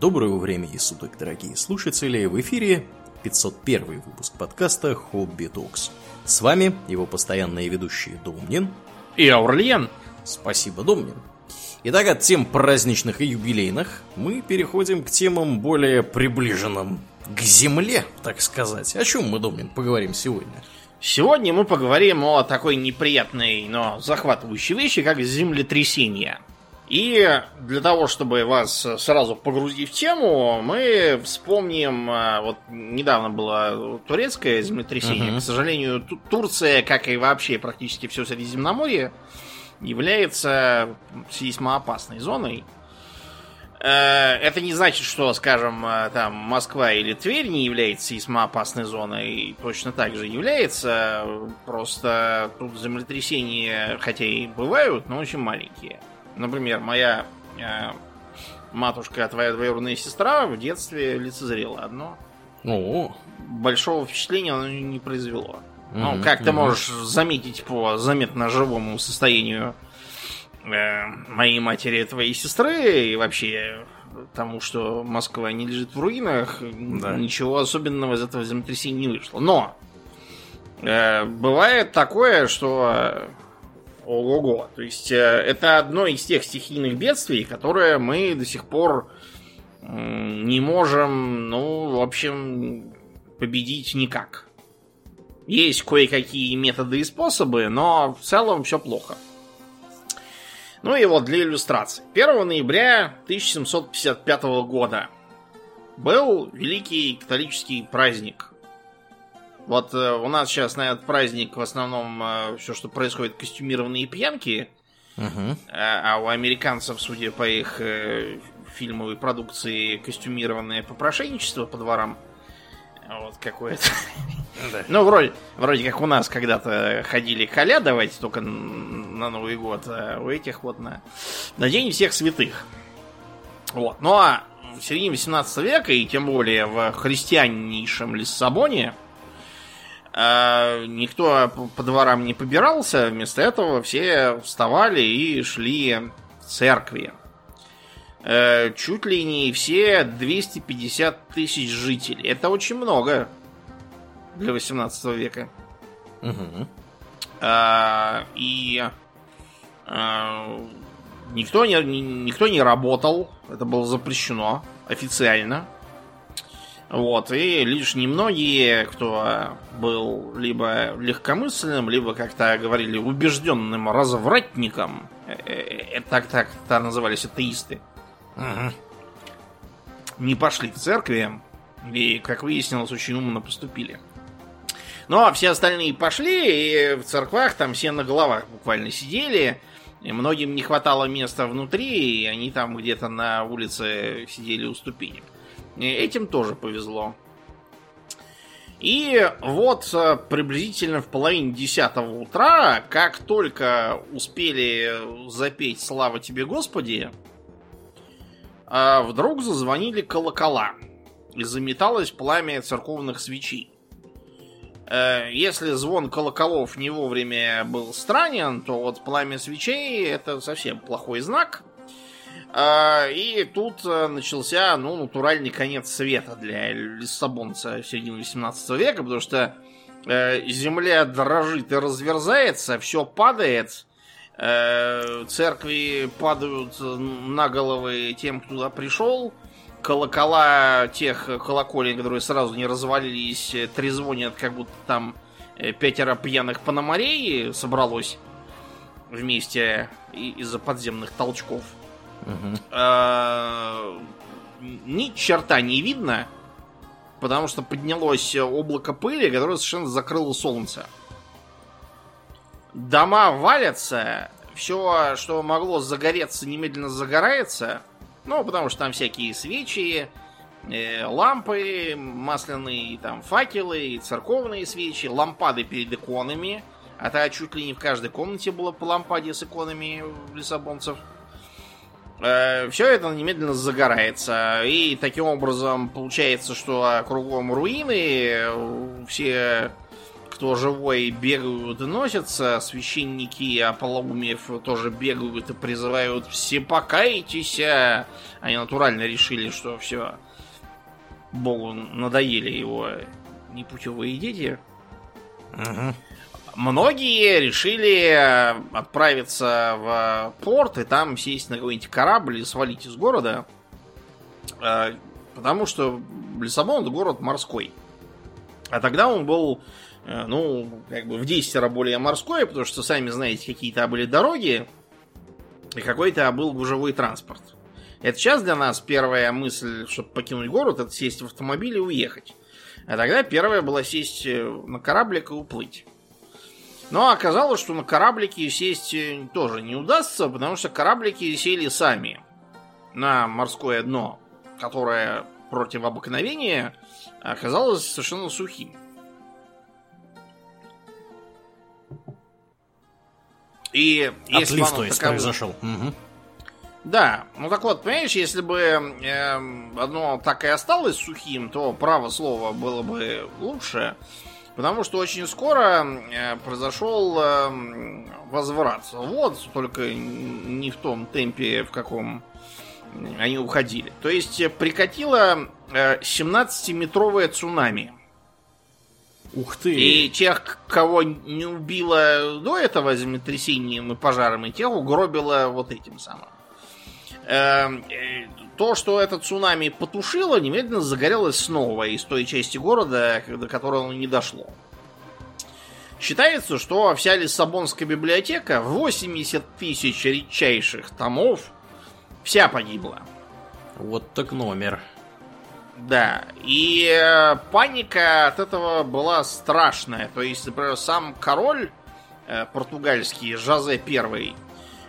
Доброго времени суток, дорогие слушатели! В эфире 501 выпуск подкаста «Хобби Токс». С вами его постоянные ведущие Домнин и Аурлиен. Спасибо, Домнин. Итак, от тем праздничных и юбилейных мы переходим к темам более приближенным к земле, так сказать. О чем мы, Домнин, поговорим сегодня? Сегодня мы поговорим о такой неприятной, но захватывающей вещи, как землетрясение. И для того, чтобы вас сразу погрузить в тему, мы вспомним, а, вот недавно было турецкое землетрясение. Uh-huh. К сожалению, Турция, как и вообще практически все Средиземноморье, является сейсмоопасной зоной. Э, это не значит, что, скажем, э, там Москва или Тверь не является сейсмоопасной зоной, точно так же является. Просто тут землетрясения, хотя и бывают, но очень маленькие. Например, моя э, матушка, твоя двоюродная сестра, в детстве лицезрела одно. О. Большого впечатления оно не произвело. Mm-hmm, ну, как mm-hmm. ты можешь заметить по заметно живому состоянию э, моей матери, твоей сестры, и вообще тому, что Москва не лежит в руинах, да. ничего особенного из этого землетрясения не вышло. Но э, бывает такое, что Ого-го. То есть э, это одно из тех стихийных бедствий, которые мы до сих пор не можем, ну, в общем, победить никак. Есть кое-какие методы и способы, но в целом все плохо. Ну и вот для иллюстрации. 1 ноября 1755 года был великий католический праздник вот э, у нас сейчас на этот праздник в основном э, все, что происходит, костюмированные пьянки. Угу. А, а у американцев, судя по их э, фильмовой продукции, костюмированное попрошайничество по дворам. Вот какое-то. Да. Ну, вроде, вроде как у нас когда-то ходили колядовать только на Новый год, а у этих вот на, на День всех святых. Вот. Ну а в середине 18 века, и тем более в христианнейшем Лиссабоне, а никто по дворам не побирался, вместо этого все вставали и шли в церкви. Э, чуть ли не все 250 тысяч жителей. Это очень много для 18 века. Угу. А, и а, никто, не, никто не работал. Это было запрещено официально. Вот, и лишь немногие, кто был либо легкомысленным, либо, как-то говорили, убежденным развратником, это э, э, так, так, так назывались атеисты, не пошли в церкви, и, как выяснилось, очень умно поступили. Ну, а все остальные пошли, и в церквах там все на головах буквально сидели, и многим не хватало места внутри, и они там где-то на улице сидели у ступенек. Этим тоже повезло. И вот э, приблизительно в половине десятого утра, как только успели запеть «Слава тебе, Господи», э, вдруг зазвонили колокола и заметалось пламя церковных свечей. Э, если звон колоколов не вовремя был странен, то вот пламя свечей это совсем плохой знак. А, и тут э, начался, ну, натуральный конец света для лиссабонца в середине 18 века, потому что э, земля дрожит и разверзается, все падает, э, церкви падают на головы тем, кто туда пришел, колокола тех колоколен, которые сразу не развалились, трезвонят, как будто там пятеро пьяных пономарей собралось вместе из-за подземных толчков. Угу. Ни черта не видно, потому что поднялось облако пыли, которое совершенно закрыло солнце. Дома валятся, все, что могло загореться, немедленно загорается. Ну, потому что там всякие свечи, э, лампы масляные, там факелы, церковные свечи, лампады перед иконами. А то чуть ли не в каждой комнате было по лампаде с иконами лиссабонцев. Э, все это немедленно загорается. И таким образом получается, что кругом руины, все кто живой, бегают и носятся. Священники Аполлоумев тоже бегают и призывают «Все покайтесь!» Они натурально решили, что все, Богу надоели его непутевые дети. Угу. Многие решили отправиться в порт и там сесть на какой-нибудь корабль и свалить из города. Э, потому что Лиссабон это город морской. А тогда он был, э, ну, как бы в 10 более морской, потому что, сами знаете, какие-то были дороги, и какой-то был гужевой транспорт. Это сейчас для нас первая мысль, чтобы покинуть город, это сесть в автомобиль и уехать. А тогда первая была сесть э, на кораблик и уплыть. Но оказалось, что на кораблике сесть э, тоже не удастся, потому что кораблики сели сами на морское дно, которое против обыкновения оказалось совершенно сухим. И если Отлив, то есть, таковым... произошел. Угу. Да, ну так вот, понимаешь, если бы э, одно так и осталось сухим, то право слово было бы лучше. Потому что очень скоро э, произошел э, возврат. Вот, только не в том темпе, в каком они уходили. То есть э, прикатило 17-метровое цунами. Ух ты! И тех, кого не убило до этого землетрясением и пожаром, и тех угробило вот этим самым. Эм, то, что это цунами потушило, немедленно загорелось снова из той части города, до которой оно не дошло. Считается, что вся Лиссабонская библиотека, 80 тысяч редчайших томов, вся погибла. Вот так номер. Да, и э, паника от этого была страшная. То есть, например, сам король э, португальский, Жозе Первый, э,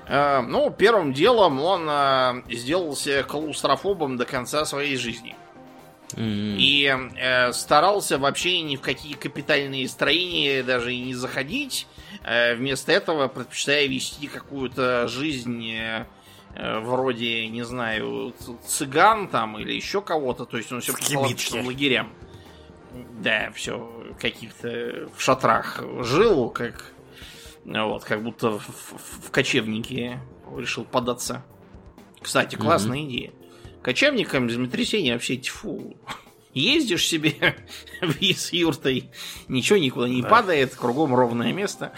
ну, первым делом он э, сделался клаустрофобом до конца своей жизни. Mm-hmm. И э, старался вообще ни в какие капитальные строения даже и не заходить. Э, вместо этого предпочитая вести какую-то жизнь э, Э, вроде, не знаю, цыган там или еще кого-то. То есть он все по лагерям. Да, все каких-то в шатрах жил, как вот, как будто в, в, в кочевнике решил податься. Кстати, классная mm-hmm. идея. Кочевникам землетрясения вообще тьфу. Ездишь себе с юртой, ничего никуда не да. падает, кругом ровное место.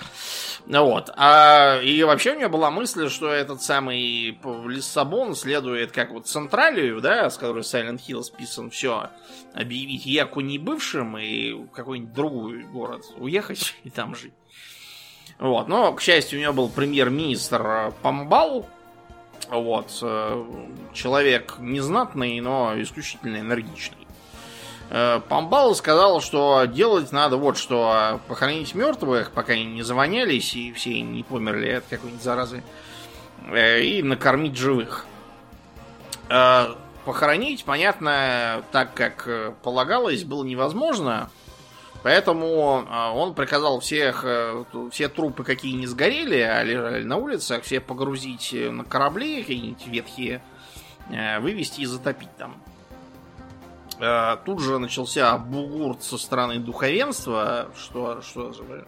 Вот. А, и вообще у меня была мысль, что этот самый Лиссабон следует как вот Централию, да, с которой Silent Hill списан, все, объявить Яку не бывшим и какой-нибудь другой город уехать и там жить. Вот. Но, к счастью, у него был премьер-министр Памбал, вот, э, человек незнатный, но исключительно энергичный. Э, Памбал сказал, что делать надо вот что. Похоронить мертвых, пока они не завонялись и все не померли от какой-нибудь заразы. Э, и накормить живых. Э, похоронить, понятно, так как полагалось, было невозможно. Поэтому он приказал всех, все трупы, какие не сгорели, а лежали на улицах, все погрузить на корабли какие-нибудь ветхие, вывести и затопить там. Э, тут же начался бугурт со стороны духовенства, что, что же вы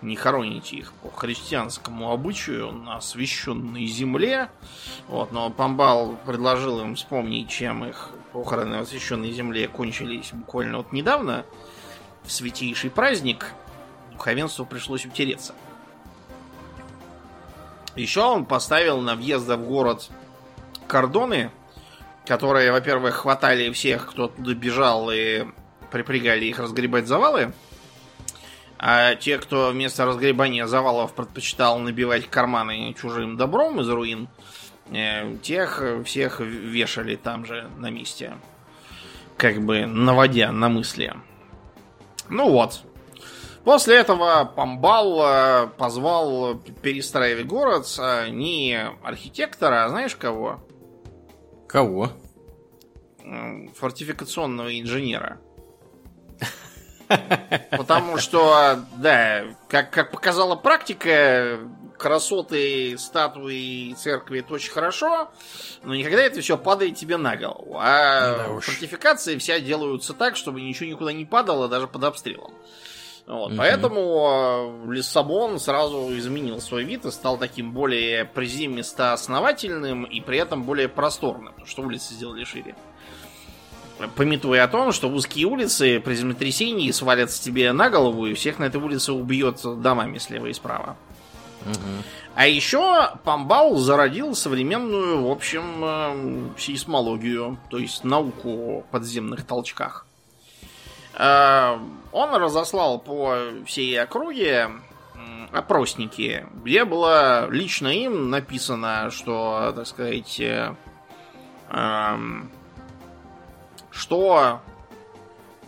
не хороните их по христианскому обычаю на священной земле. Вот, но Памбал предложил им вспомнить, чем их похороны на священной земле кончились буквально вот недавно, в святейший праздник. Духовенству пришлось утереться. Еще он поставил на въезда в город кордоны, которые, во-первых, хватали всех, кто туда бежал, и припрягали их разгребать завалы. А те, кто вместо разгребания завалов предпочитал набивать карманы чужим добром из руин, э, тех всех вешали там же на месте. Как бы наводя на мысли. Ну вот. После этого Памбал э, позвал перестраивать город а не архитектора, а знаешь кого? Кого? Фортификационного инженера. Потому что, да, как, как показала практика, красоты статуи и церкви это очень хорошо, но никогда это все падает тебе на голову. А да фортификации вся делаются так, чтобы ничего никуда не падало, даже под обстрелом. Вот, угу. Поэтому Лиссабон сразу изменил свой вид и стал таким более приземисто-основательным и при этом более просторным, потому что улицы сделали шире. Пометуя о том, что узкие улицы при землетрясении свалятся тебе на голову, и всех на этой улице убьет домами слева и справа. А еще Памбал зародил современную, в общем, э, сейсмологию, то есть науку о подземных толчках. Э, он разослал по всей округе опросники, где было лично им написано, что, так сказать, э, эм, что,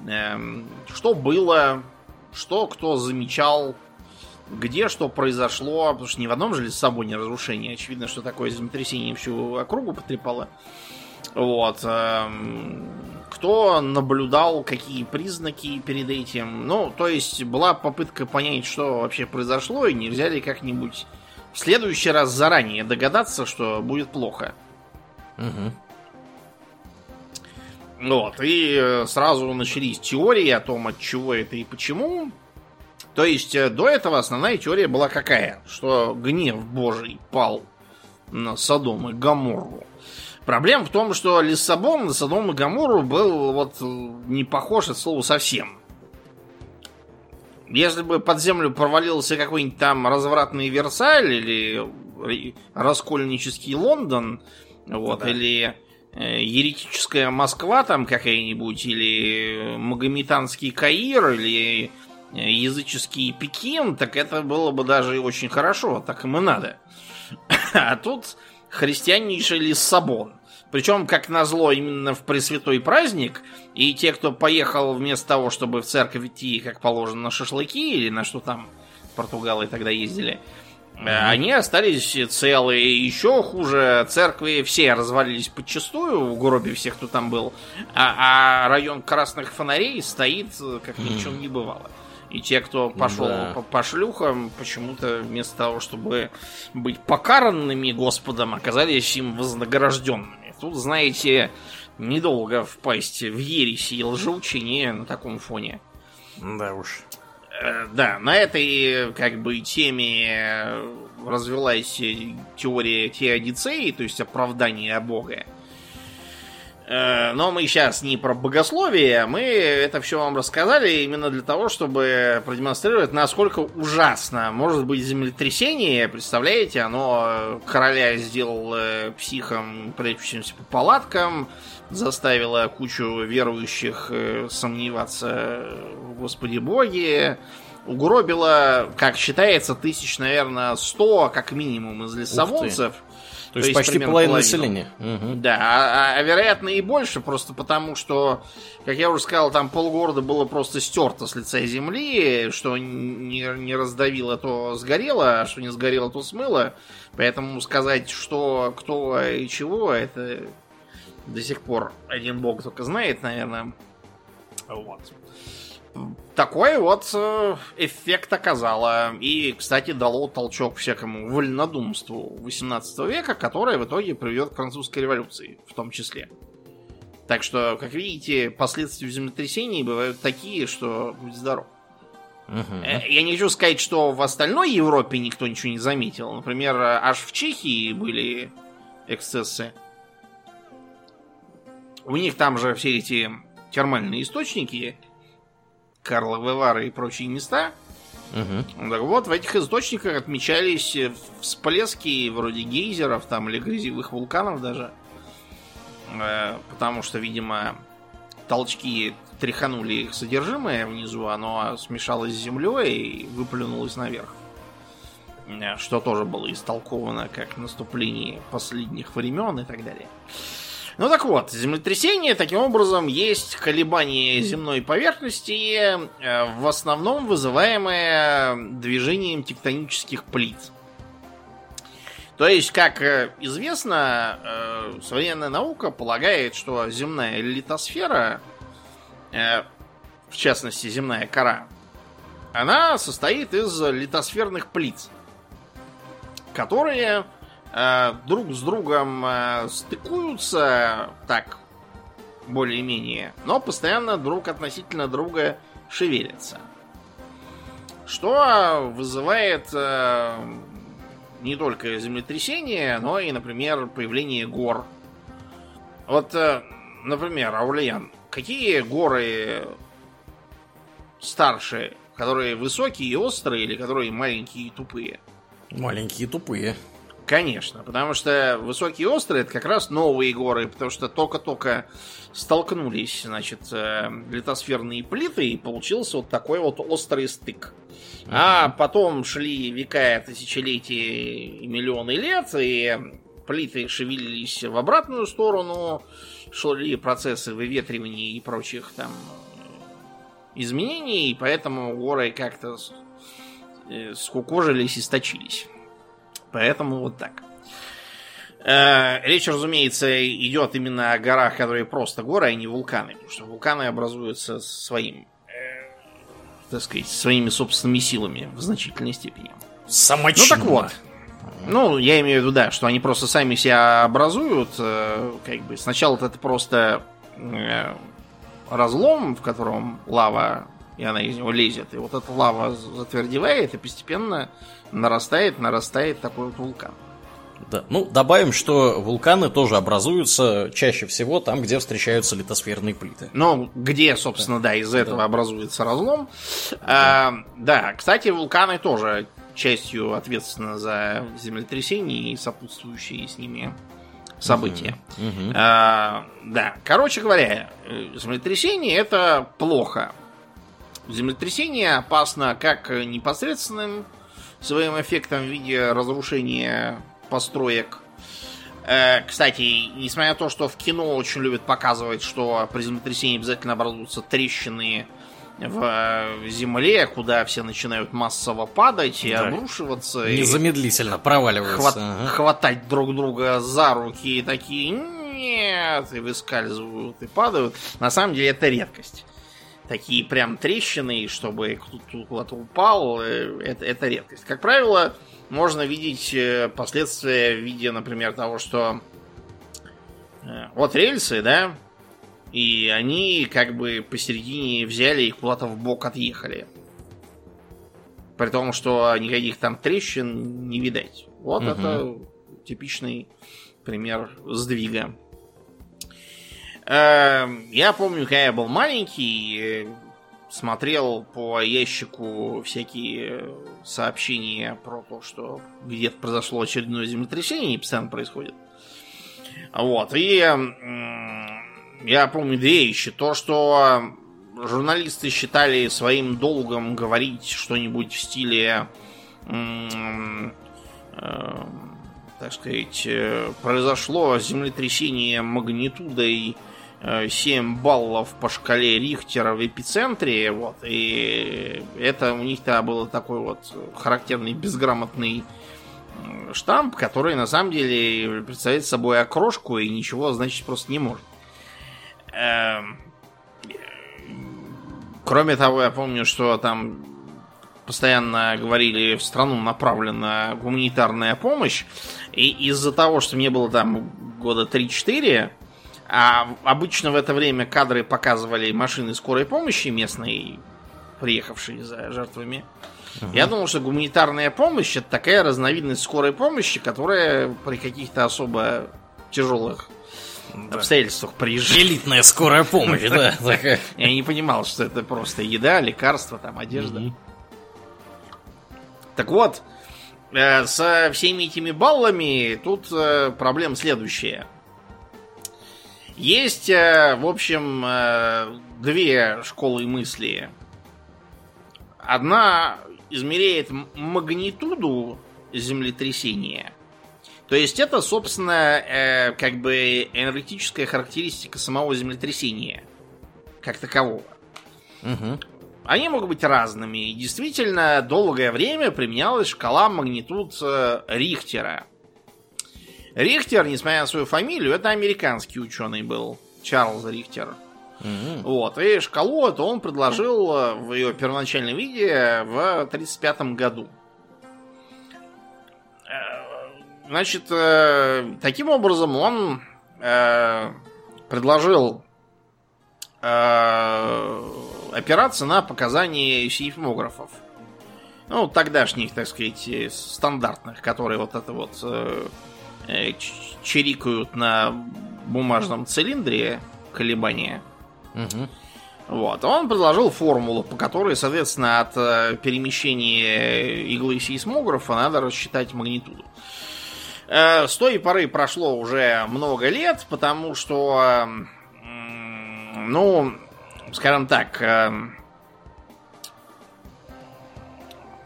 эм, что было, что кто замечал, где что произошло, потому что ни в одном же Лиссабоне разрушение. Очевидно, что такое землетрясение всю округу потрепало. Вот. Эм, кто наблюдал, какие признаки перед этим. Ну, то есть была попытка понять, что вообще произошло, и нельзя ли как-нибудь в следующий раз заранее догадаться, что будет плохо. Угу. Вот, и э, сразу начались теории о том, от чего это и почему. То есть э, до этого основная теория была какая? Что гнев Божий пал на Содом и Гаморру. Проблема в том, что Лиссабон на Содом и Гаморру был вот не похож от слова совсем. Если бы под землю провалился какой-нибудь там развратный Версаль или раскольнический Лондон, вот, да. или э, еретическая Москва там какая-нибудь, или магометанский Каир, или языческий Пекин, так это было бы даже очень хорошо, так им и надо. А тут христианнейший Лиссабон. Причем, как назло, именно в Пресвятой праздник, и те, кто поехал вместо того, чтобы в церковь идти, как положено, на шашлыки, или на что там португалы тогда ездили, mm-hmm. они остались целые. Еще хуже, церкви все развалились подчастую в гробе всех, кто там был, а, а район красных фонарей стоит, как ни в чем не бывало. И те, кто пошел да. по, по шлюхам, почему-то вместо того, чтобы быть покаранными Господом, оказались им вознагражденными. Тут, знаете, недолго впасть в ереси и лжеучение на таком фоне. Да уж. Э, да, на этой как бы теме развелась теория теодицеи, то есть оправдание Бога. Э, но мы сейчас не про богословие, мы это все вам рассказали именно для того, чтобы продемонстрировать, насколько ужасно может быть землетрясение. Представляете, оно короля сделал э, психом, прячущимся по палаткам, заставило кучу верующих э, сомневаться в Господе Боге, угробило, как считается, тысяч, наверное, сто, как минимум, из лиссабонцев. То, есть, почти половина населения. Угу. Да, а, а, а вероятно и больше, просто потому что, как я уже сказал, там полгорода было просто стерто с лица земли, что не, не раздавило, то сгорело, а что не сгорело, то смыло. Поэтому сказать, что, кто и чего, это до сих пор один бог только знает, наверное. Вот такой вот э, эффект оказало. И, кстати, дало толчок всякому вольнодумству 18 века, которое в итоге приведет к французской революции, в том числе. Так что, как видите, последствия землетрясений бывают такие, что будь здоров. Угу. Я не хочу сказать, что в остальной Европе никто ничего не заметил. Например, аж в Чехии были эксцессы. У них там же все эти термальные источники Карловы Вары и прочие места. Угу. Так вот, в этих источниках отмечались всплески вроде гейзеров там или грязевых вулканов даже. Э, потому что, видимо, толчки тряханули их содержимое внизу, оно смешалось с землей и выплюнулось наверх. Э, что тоже было истолковано как наступление последних времен и так далее. Ну так вот, землетрясение таким образом есть колебание земной поверхности, э, в основном вызываемое движением тектонических плит. То есть, как э, известно, э, современная наука полагает, что земная литосфера, в частности земная кора, она состоит из литосферных плит, которые Э, друг с другом э, стыкуются так более-менее, но постоянно друг относительно друга шевелятся. что вызывает э, не только землетрясение, но и, например, появление гор. Вот, э, например, Аурлиан, какие горы старше, которые высокие и острые, или которые маленькие и тупые? Маленькие и тупые. Конечно, потому что высокие острые это как раз новые горы, потому что только-только столкнулись, значит, э, литосферные плиты, и получился вот такой вот острый стык. А потом шли века, тысячелетия и миллионы лет, и плиты шевелились в обратную сторону, шли процессы выветривания и прочих там изменений, и поэтому горы как-то э, скукожились и сточились. Поэтому вот так. Э, речь, разумеется, идет именно о горах, которые просто горы, а не вулканы. Потому что вулканы образуются своим, э, так сказать, своими собственными силами в значительной степени. Самочинно. Ну так вот. Ну, я имею в виду, да, что они просто сами себя образуют. Э, как бы сначала это просто разлом, в котором лава, и она из него лезет. И вот эта лава затвердевает и постепенно нарастает, нарастает такой вот вулкан. Да. Ну, добавим, что вулканы тоже образуются чаще всего там, где встречаются литосферные плиты. Ну, где, собственно, да, да из этого да. образуется разлом. Да. А, да, кстати, вулканы тоже частью ответственны за землетрясения и сопутствующие с ними события. Uh-huh. Uh-huh. А, да, короче говоря, землетрясение это плохо. Землетрясение опасно как непосредственным своим эффектом в виде разрушения построек. Э, кстати, несмотря на то, что в кино очень любят показывать, что при землетрясении обязательно образуются трещины в э, земле, куда все начинают массово падать и да. обрушиваться. Незамедлительно проваливаться. Хват, ага. Хватать друг друга за руки и такие нет, и выскальзывают и падают. На самом деле это редкость такие прям трещины, чтобы кто-то куда-то упал, э, это, это редкость. Как правило, можно видеть э, последствия в виде, например, того, что э, вот рельсы, да, и они как бы посередине взяли и куда-то в бок отъехали. При том, что никаких там трещин не видать. Вот угу. это типичный пример сдвига. Эм, я помню, когда я был маленький, смотрел по ящику всякие сообщения про то, что где-то произошло очередное землетрясение, и постоянно происходит. Вот, и я помню две вещи. То, что журналисты считали своим долгом говорить что-нибудь в стиле э, так сказать, э, произошло землетрясение магнитудой 7 баллов по шкале Рихтера в эпицентре, вот, и это у них-то было такой вот характерный безграмотный штамп, который на самом деле представляет собой окрошку и ничего значить просто не может. Эм, кроме того, я помню, что там постоянно говорили, в страну направлена гуманитарная помощь, и из-за того, что мне было там года 3-4, а обычно в это время кадры показывали машины скорой помощи местные, приехавшие за жертвами. Угу. Я думал, что гуманитарная помощь это такая разновидность скорой помощи, которая при каких-то особо тяжелых да. обстоятельствах приезжает. Элитная скорая помощь, да. Я не понимал, что это просто еда, лекарства, там, одежда. Так вот, э, со всеми этими баллами тут э, проблема следующая. Есть, э, в общем, э, две школы мысли. Одна измеряет магнитуду землетрясения. То есть это, собственно, э, как бы энергетическая характеристика самого землетрясения как такового. Угу. Они могут быть разными. И действительно, долгое время применялась шкала магнитуд Рихтера. Рихтер, несмотря на свою фамилию, это американский ученый был. Чарльз Рихтер. Mm-hmm. Вот. И шкалу это он предложил э, в ее первоначальном виде в 1935 году. Э, значит, э, таким образом он предложил опираться на показания сейфмографов. ну, тогдашних, так сказать, стандартных, которые вот это вот чирикают на бумажном цилиндре колебания. Угу. Вот. Он предложил формулу, по которой, соответственно, от э, перемещения иглы сейсмографа надо рассчитать магнитуду. Э, с той поры прошло уже много лет, потому что, э, ну, скажем так, э,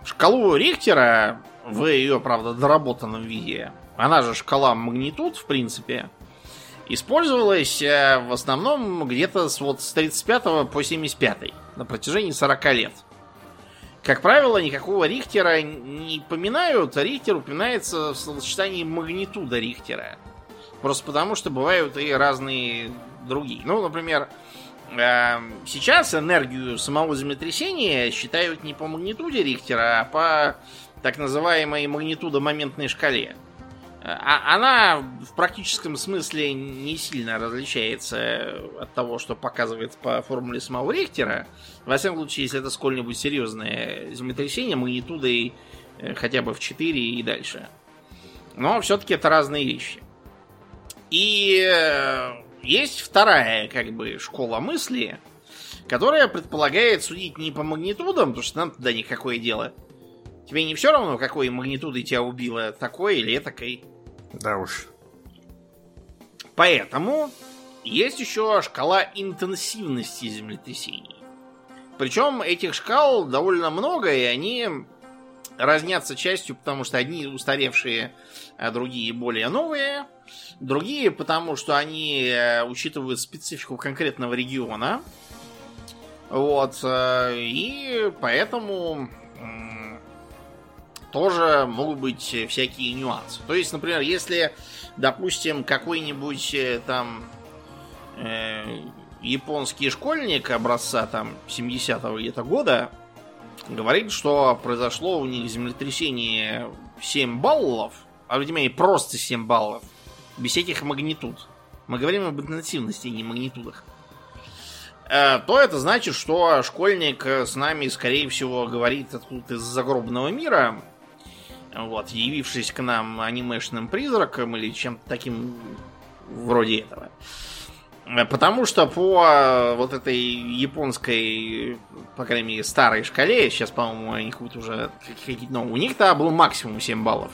шкалу Рихтера в ее, правда, доработанном виде, она же шкала магнитуд, в принципе, использовалась э, в основном где-то с, вот, с 35 по 75 на протяжении 40 лет. Как правило, никакого Рихтера не поминают, а Рихтер упоминается в сочетании магнитуда Рихтера. Просто потому, что бывают и разные другие. Ну, например, э, сейчас энергию самого землетрясения считают не по магнитуде Рихтера, а по так называемой магнитудо-моментной шкале. А она в практическом смысле не сильно различается от того, что показывает по формуле самого Рихтера. Во всяком случае, если это сколь-нибудь серьезное землетрясение, магнитудой э, хотя бы в 4 и дальше. Но все-таки это разные вещи. И э, есть вторая, как бы, школа мысли, которая предполагает судить не по магнитудам, потому что нам туда никакое дело. Тебе не все равно, какой магнитудой тебя убило, такой или этакой. Да уж. Поэтому есть еще шкала интенсивности землетрясений. Причем этих шкал довольно много, и они разнятся частью, потому что одни устаревшие, а другие более новые. Другие, потому что они э, учитывают специфику конкретного региона. Вот. Э, и поэтому тоже могут быть всякие нюансы. То есть, например, если, допустим, какой-нибудь э, там э, японский школьник образца там 70-го где-то года говорит, что произошло у них землетрясение 7 баллов, а внимание, просто 7 баллов, без этих магнитуд. Мы говорим об интенсивности, а не магнитудах э, то это значит, что школьник с нами, скорее всего, говорит откуда-то из загробного мира, вот, явившись к нам анимешным призраком или чем-то таким вроде этого. Потому что по э, вот этой японской, по крайней мере, старой шкале, сейчас, по-моему, они какую-то уже какие-то новые, у них-то был максимум 7 баллов.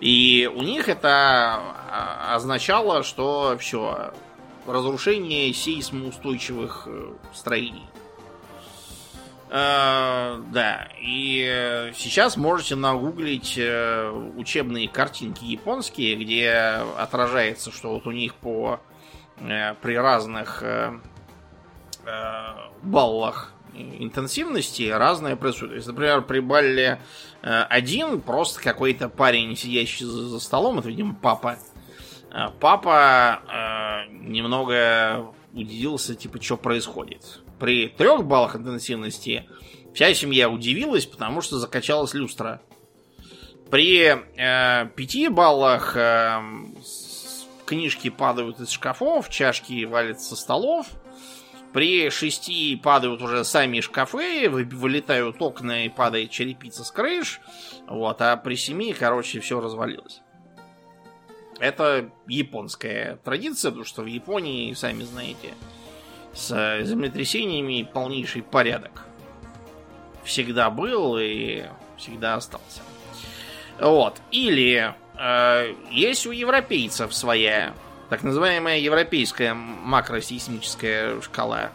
И у них это а, означало, что все, разрушение сейсмоустойчивых э, строений. Э, да, и сейчас можете нагуглить э, учебные картинки японские, где отражается, что вот у них по э, при разных э, э, баллах интенсивности разное. То есть, например, при балле э, один просто какой-то парень, сидящий за, столом, это, видимо, папа. Э, папа э, немного удивился, типа, что происходит при трех баллах интенсивности вся семья удивилась, потому что закачалась люстра. При э, пяти баллах э, книжки падают из шкафов, чашки валятся со столов. При шести падают уже сами шкафы, вылетают окна и падает черепица с крыш. Вот, а при семи, короче, все развалилось. Это японская традиция, потому что в Японии, сами знаете, с землетрясениями полнейший порядок. Всегда был и всегда остался. Вот. Или э, есть у европейцев своя так называемая европейская макросейсмическая шкала.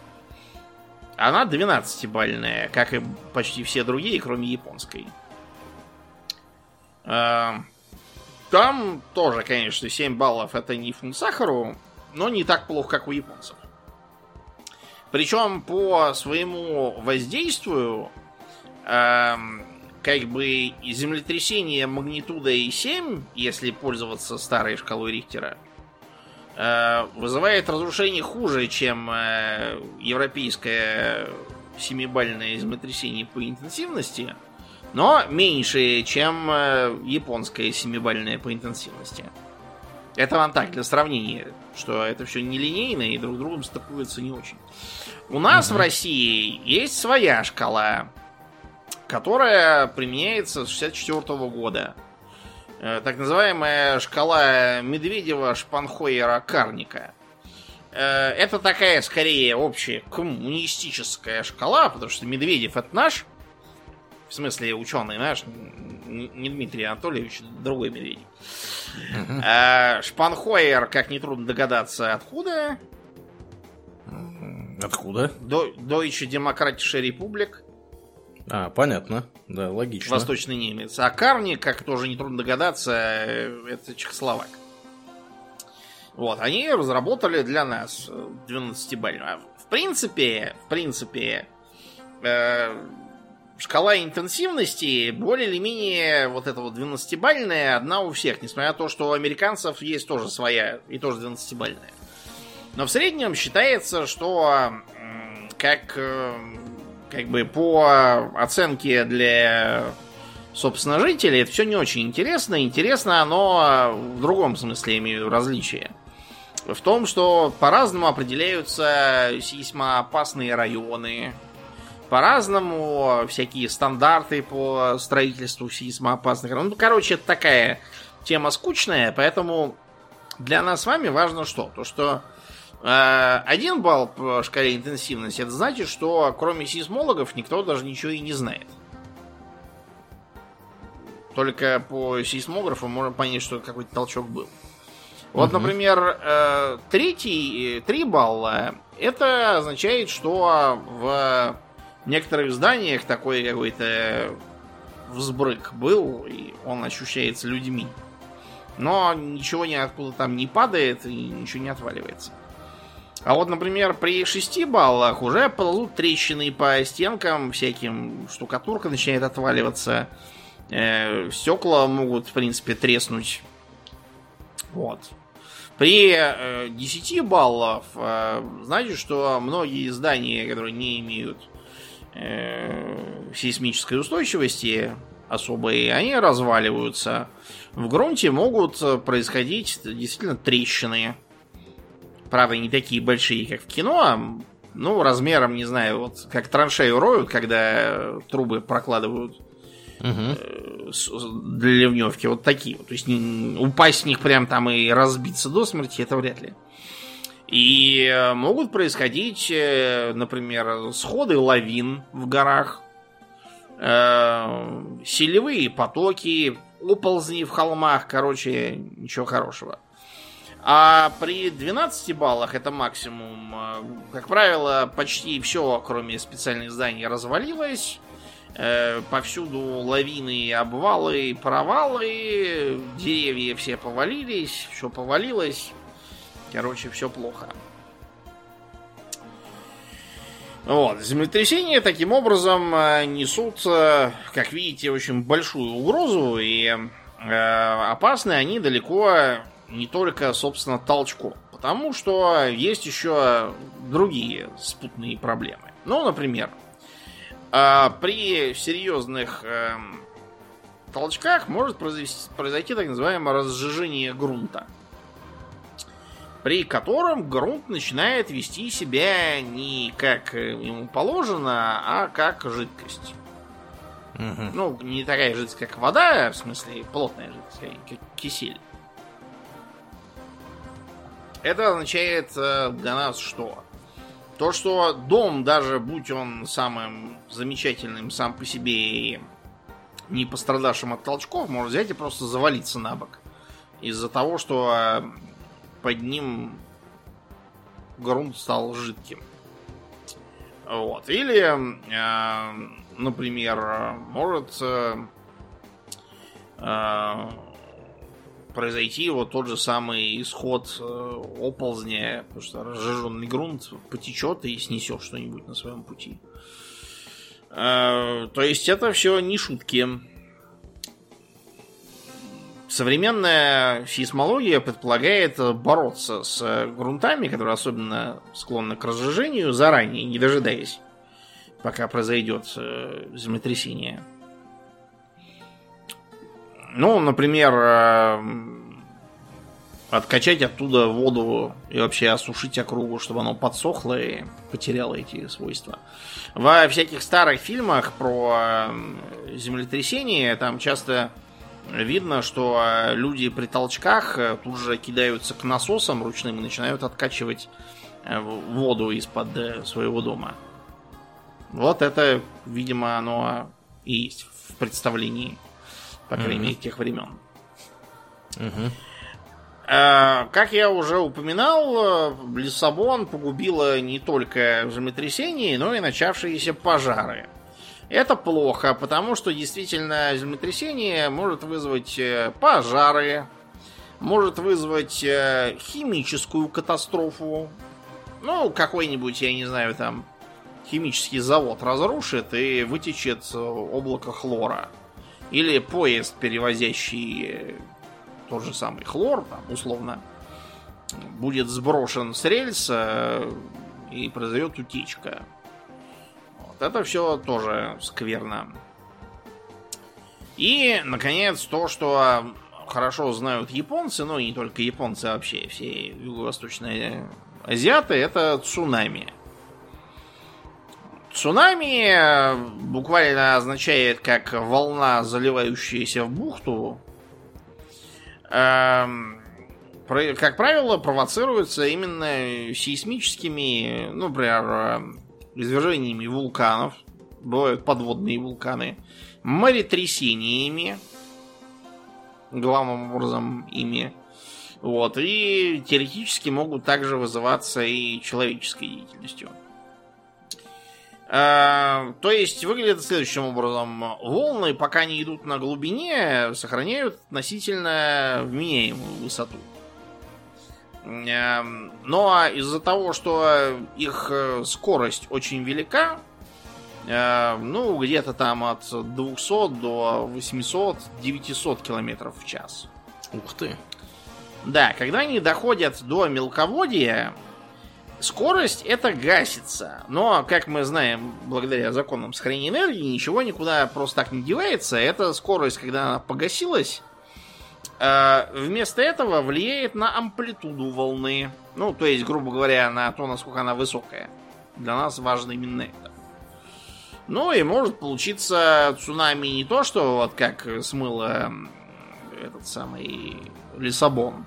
Она 12-бальная, как и почти все другие, кроме японской. Э, там тоже, конечно, 7 баллов это не фунт сахару, но не так плохо, как у японцев. Причем по своему воздействию эм, как бы землетрясение магнитудой 7, если пользоваться старой шкалой Рихтера, э, вызывает разрушение хуже, чем э, европейское семибальное землетрясение по интенсивности, но меньше, чем э, японское семибальное по интенсивности. Это вам так, для сравнения, что это все нелинейно и друг другом стыкуется не очень. У нас угу. в России есть своя шкала. которая применяется с 64 года. Э, так называемая шкала Медведева, Шпанхойера, Карника. Э, это такая, скорее, общая коммунистическая шкала, потому что Медведев это наш, в смысле ученый наш, не Дмитрий Анатольевич, другой Медведев. Uh-huh. Шпанхойер, как нетрудно догадаться, откуда? Откуда? Deutsche Demokratische Republik. А, понятно. Да, логично. Восточный немец. А Карни, как тоже нетрудно догадаться, это Чехословак. Вот, они разработали для нас 12-бальную. В принципе, в принципе, э, шкала интенсивности более или менее вот эта вот 12-бальная одна у всех, несмотря на то, что у американцев есть тоже своя и тоже 12-бальная. Но в среднем считается, что как, э, как бы по оценке для собственно жителей это все не очень интересно. Интересно оно в другом смысле, имею различие. В том, что по-разному определяются сейсмоопасные районы, по-разному всякие стандарты по строительству сейсмоопасных. Ну, короче, это такая тема скучная, поэтому для нас с вами важно что? То, что Э, один балл по шкале интенсивности, это значит, что кроме сейсмологов никто даже ничего и не знает. Только по сейсмографу можно понять, что какой-то толчок был. Вот, угу. например, э, третий, три балла, это означает, что в некоторых зданиях такой какой-то взбрык был, и он ощущается людьми. Но ничего ниоткуда там не падает и ничего не отваливается. А вот, например, при 6 баллах уже ползут трещины по стенкам, всяким штукатурка начинает отваливаться. Э, стекла могут, в принципе, треснуть. Вот. При э, 10 баллов, э, знаете, что многие здания, которые не имеют э, сейсмической устойчивости особой, они разваливаются. В грунте могут происходить действительно трещины. Правда, не такие большие, как в кино, а, ну, размером, не знаю, вот как траншею роют, когда трубы прокладывают угу. для ливневки. Вот такие. То есть упасть с них прям там и разбиться до смерти, это вряд ли. И э, могут происходить, э, например, сходы лавин в горах, селевые потоки, оползни в холмах, короче, ничего хорошего. А при 12 баллах это максимум. Э, как правило, почти все, кроме специальных зданий, развалилось. Э, повсюду лавины, обвалы, провалы, деревья все повалились, все повалилось. Короче, все плохо. Вот. Землетрясения таким образом э, несут, как видите, очень большую угрозу, и опасны они далеко не только, собственно, толчком. Потому что есть еще другие спутные проблемы. Ну, например, а, при серьезных эм, толчках может произойти так называемое разжижение грунта, при котором грунт начинает вести себя не как ему положено, а как жидкость. Угу. Ну, не такая жидкость, как вода, в смысле плотная жидкость, как кисель. Это означает э, для нас что? То, что дом, даже будь он самым замечательным сам по себе и не пострадавшим от толчков, может взять и просто завалиться на бок. Из-за того, что э, под ним грунт стал жидким. Вот. Или, э, например, может произойти вот тот же самый исход э, оползня, потому что разжиженный грунт потечет и снесет что-нибудь на своем пути. Э, то есть это все не шутки. Современная сейсмология предполагает бороться с грунтами, которые особенно склонны к разжижению, заранее, не дожидаясь, пока произойдет э, землетрясение. Ну, например, э, откачать оттуда воду и вообще осушить округу, чтобы оно подсохло и потеряло эти свойства. Во всяких старых фильмах про землетрясение там часто видно, что люди при толчках э, тут же кидаются к насосам ручным и начинают откачивать э, воду из-под э, своего дома. Вот это, видимо, оно и есть в представлении, по крайней мере, тех времен. Mm-hmm. Как я уже упоминал, Лиссабон погубило не только землетрясение, но и начавшиеся пожары. Это плохо, потому что действительно землетрясение может вызвать э, пожары, может вызвать э, химическую катастрофу. Ну, какой-нибудь, я не знаю, там химический завод разрушит и вытечет облако хлора. Или поезд, перевозящий тот же самый хлор, там, условно, будет сброшен с рельса и произойдет утечка. Вот это все тоже скверно. И, наконец, то, что хорошо знают японцы, но и не только японцы, а вообще все юго-восточные азиаты, это цунами. Цунами буквально означает как волна, заливающаяся в бухту, Эм, как правило, провоцируются именно сейсмическими, ну, например, эм, извержениями вулканов. Бывают подводные вулканы. Моретрясениями. Главным образом ими. Вот. И теоретически могут также вызываться и человеческой деятельностью. Э, то есть выглядит следующим образом. Волны, пока они идут на глубине, сохраняют относительно вменяемую высоту. Эм, но из-за того, что их э, скорость очень велика, э, ну, где-то там от 200 до 800-900 километров в час. Ух ты. Да, когда они доходят до мелководья, Скорость это гасится. Но, как мы знаем, благодаря законам сохранения энергии, ничего никуда просто так не девается. Эта скорость, когда она погасилась, э, вместо этого влияет на амплитуду волны. Ну, то есть, грубо говоря, на то, насколько она высокая. Для нас важно именно это. Ну и может получиться цунами не то, что вот как смыло этот самый Лиссабон,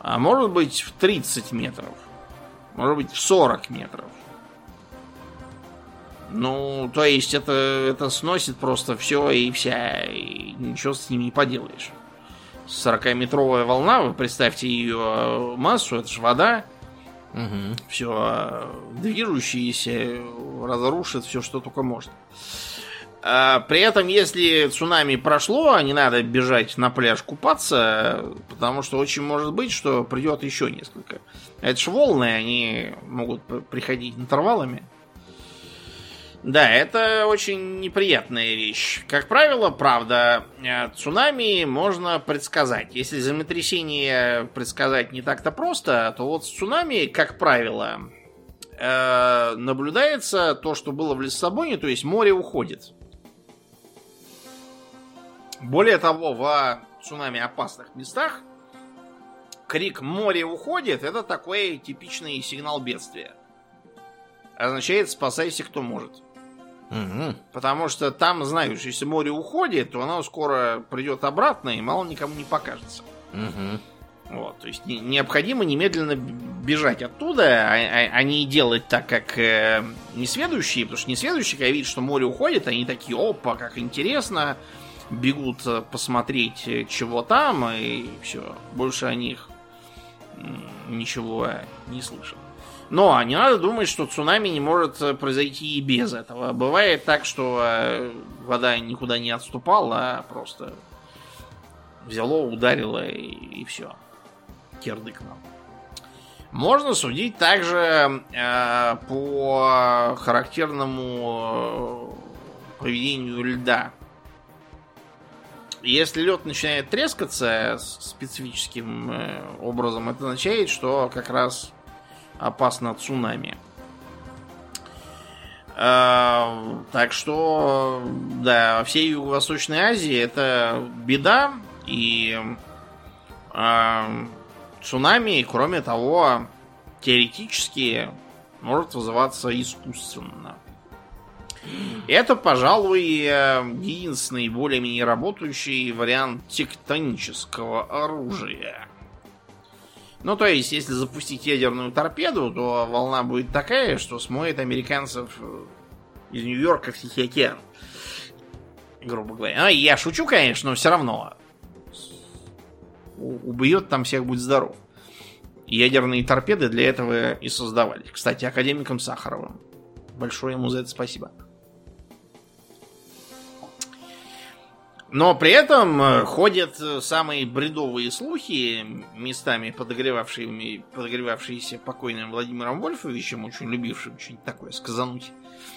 а может быть в 30 метров. Может быть, в 40 метров. Ну, то есть это, это сносит просто все и вся, и ничего с ним не поделаешь. 40-метровая волна, вы представьте ее массу, это же вода. Угу. Все движущееся разрушит все, что только можно. А при этом, если цунами прошло, не надо бежать на пляж купаться, потому что очень может быть, что придет еще несколько. Это ж волны, они могут приходить интервалами. Да, это очень неприятная вещь. Как правило, правда, э, цунами можно предсказать. Если землетрясение предсказать не так-то просто, то вот с цунами, как правило, э, наблюдается то, что было в Лиссабоне, то есть море уходит. Более того, в цунами опасных местах крик «море уходит» это такой типичный сигнал бедствия. Означает «спасайся, кто может». Угу. Потому что там, знаешь, если море уходит, то оно скоро придет обратно и мало никому не покажется. Угу. Вот, то есть не, необходимо немедленно бежать оттуда, а, а, а не делать так, как э, несведущие, потому что несведущие, когда видят, что море уходит, они такие, опа, как интересно, бегут э, посмотреть, э, чего там, и все. Больше о них ничего не слышал. Но не надо думать, что цунами не может э, произойти и без этого. Бывает так, что вода никуда не отступала, а просто взяло, ударило и, и все. Кирдыкнуло. Можно судить также э, по характерному поведению льда если лед начинает трескаться специфическим э, образом, это означает, что как раз опасно цунами. А, так что, да, во всей Юго-Восточной Азии это беда, и а, цунами, кроме того, теоретически может вызываться искусственно. Это, пожалуй, э, единственный более-менее работающий вариант тектонического оружия. Ну, то есть, если запустить ядерную торпеду, то волна будет такая, что смоет американцев э, из Нью-Йорка в Тихий океан. Грубо говоря. А, я шучу, конечно, но все равно. Убьет там всех, будь здоров. Ядерные торпеды для этого и создавали. Кстати, академиком Сахаровым. Большое ему за это спасибо. Но при этом э, ходят э, самые бредовые слухи, местами подогревавшими, подогревавшиеся покойным Владимиром Вольфовичем, очень любившим что-нибудь такое сказануть.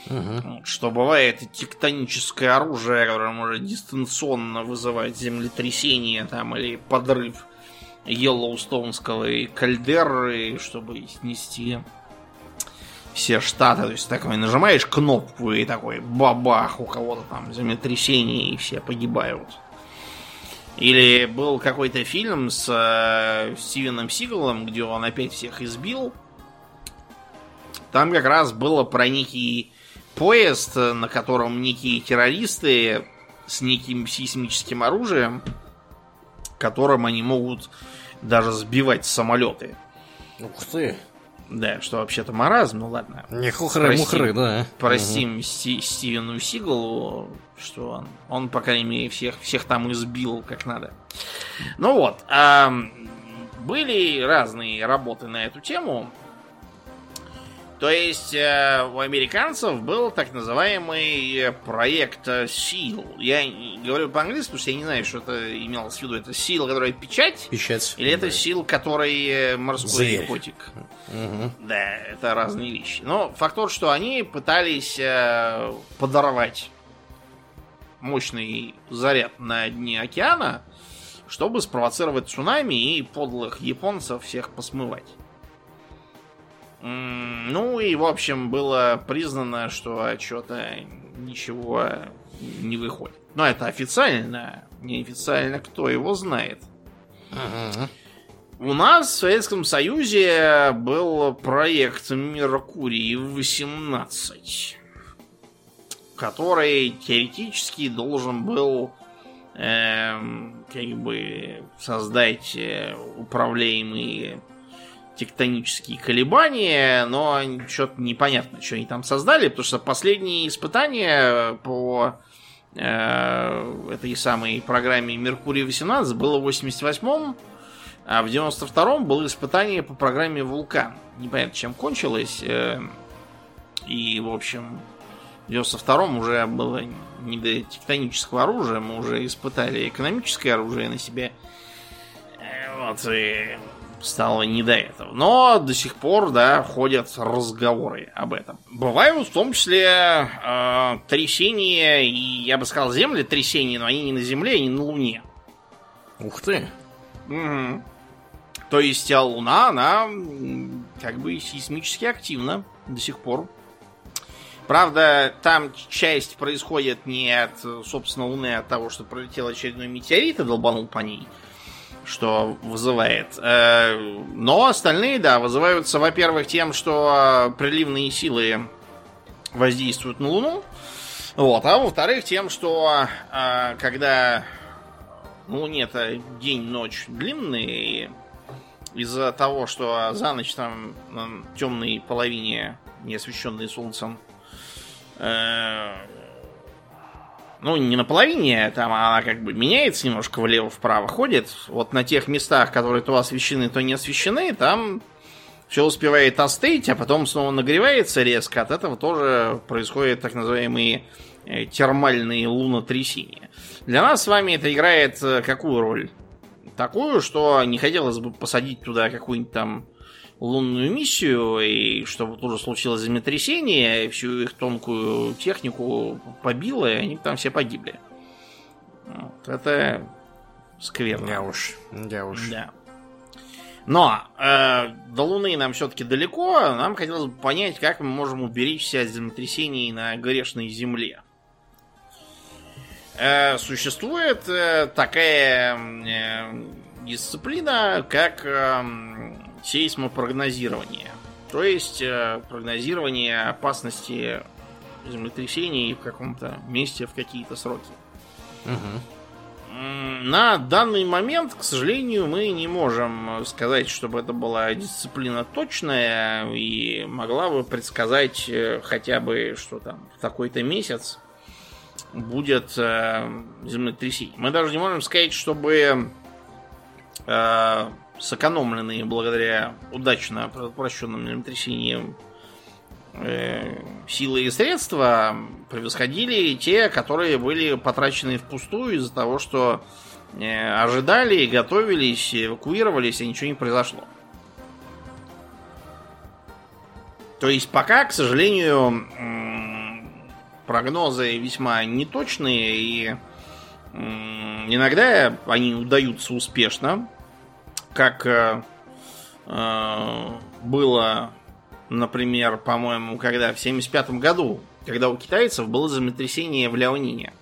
Угу. Что бывает тектоническое оружие, которое может дистанционно вызывать землетрясение там, или подрыв Йеллоустонского кальдеры, чтобы снести все штаты. То есть такой нажимаешь кнопку и такой бабах, у кого-то там землетрясение и все погибают. Или был какой-то фильм с э, Стивеном Сигалом, где он опять всех избил. Там как раз было про некий поезд, на котором некие террористы с неким сейсмическим оружием, которым они могут даже сбивать самолеты. Ух ты. Да, что вообще-то маразм, ну ладно. Не хухры-мухры, да. Простим угу. Стивену Сигалу, что он, он, по крайней мере, всех, всех там избил как надо. Ну вот, а, были разные работы на эту тему. То есть э, у американцев был так называемый проект SEAL. Я говорю по-английски, потому что я не знаю, что это имелось в виду. Это SEAL, который печать? Печать. Или да. это SEAL, который э, морской Зверь. котик? Угу. Да, это разные вещи. Но факт тот, что они пытались э, подорвать мощный заряд на дне океана, чтобы спровоцировать цунами и подлых японцев всех посмывать. Ну и, в общем, было признано, что что-то ничего не выходит. Но это официально, неофициально кто его знает. Ага. У нас в Советском Союзе был проект Меркурий 18, который теоретически должен был э, как бы создать э, управляемые тектонические колебания, но что-то непонятно, что они там создали, потому что последние испытания по э, этой самой программе Меркурий 18 было в 88-м, а в 92-м было испытание по программе Вулкан. Непонятно, чем кончилось. Э, и, в общем, в 92-м уже было не до тектонического оружия, мы уже испытали экономическое оружие на себе. Э, вот, и стало не до этого. Но до сих пор, да, ходят разговоры об этом. Бывают в том числе э, трясения, и я бы сказал, земли трясения, но они не на Земле, они на Луне. Ух ты. Угу. То есть а Луна, она как бы сейсмически активна до сих пор. Правда, там часть происходит не от, собственно, Луны, а от того, что пролетел очередной метеорит и долбанул по ней что вызывает. Э, но остальные, да, вызываются, во-первых, тем, что приливные силы воздействуют на Луну. Вот, а во-вторых, тем, что э, когда на Луне-то день-ночь длинные, из-за того, что за ночь там на темной половине, не освещенной солнцем, э, ну, не на половине, там она как бы меняется немножко влево-вправо, ходит. Вот на тех местах, которые то освещены, то не освещены, там все успевает остыть, а потом снова нагревается резко. От этого тоже происходят так называемые э, термальные лунотрясения. Для нас с вами это играет э, какую роль? Такую, что не хотелось бы посадить туда какую-нибудь там лунную миссию, и чтобы тоже случилось землетрясение, и всю их тонкую технику побило, и они там все погибли. Вот, это скверно. Я уж, я уж. Да. Но э, до Луны нам все-таки далеко, нам хотелось бы понять, как мы можем уберечься от землетрясений на грешной Земле. Э, существует э, такая э, дисциплина, как э, сейсмопрогнозирование. То есть э, прогнозирование опасности землетрясений в каком-то месте в какие-то сроки. Угу. На данный момент, к сожалению, мы не можем сказать, чтобы это была дисциплина точная и могла бы предсказать э, хотя бы, что там в такой-то месяц будет э, землетрясение. Мы даже не можем сказать, чтобы э, сэкономленные благодаря удачно предотвращенным землетрясениям э, силы и средства превосходили те, которые были потрачены впустую из-за того, что э, ожидали, готовились, эвакуировались, и ничего не произошло. То есть пока, к сожалению, прогнозы весьма неточные, и иногда они удаются успешно, как э, э, было, например, по-моему, когда в 75 году, когда у китайцев было землетрясение в Ляонине.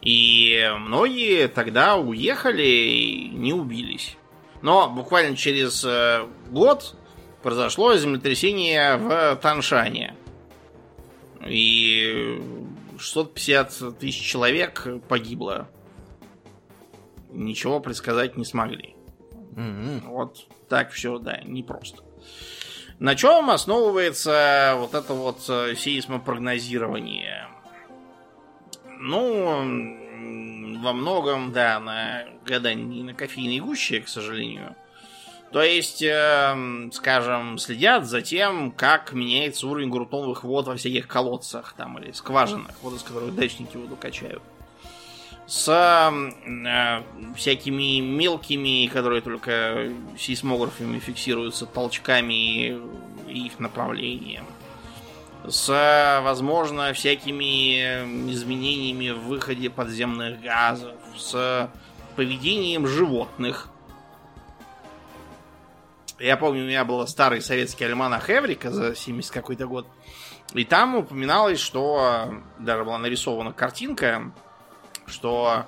И многие тогда уехали и не убились. Но буквально через э, год произошло землетрясение в Таншане. И 650 тысяч человек погибло. Ничего предсказать не смогли. Угу. Вот так все, да, непросто. На чем основывается вот это вот э, сейсмопрогнозирование? Ну, во многом, да, на гадании на кофейной гуще, к сожалению. То есть, э, скажем, следят за тем, как меняется уровень грунтовых вод во всяких колодцах там или скважинах, вот из которых дачники воду качают. С э, всякими мелкими, которые только сейсмографами фиксируются, толчками и их направлением. С, возможно, всякими изменениями в выходе подземных газов. С поведением животных я помню, у меня был старый советский альманах Эврика за 70 какой-то год. И там упоминалось, что даже была нарисована картинка, что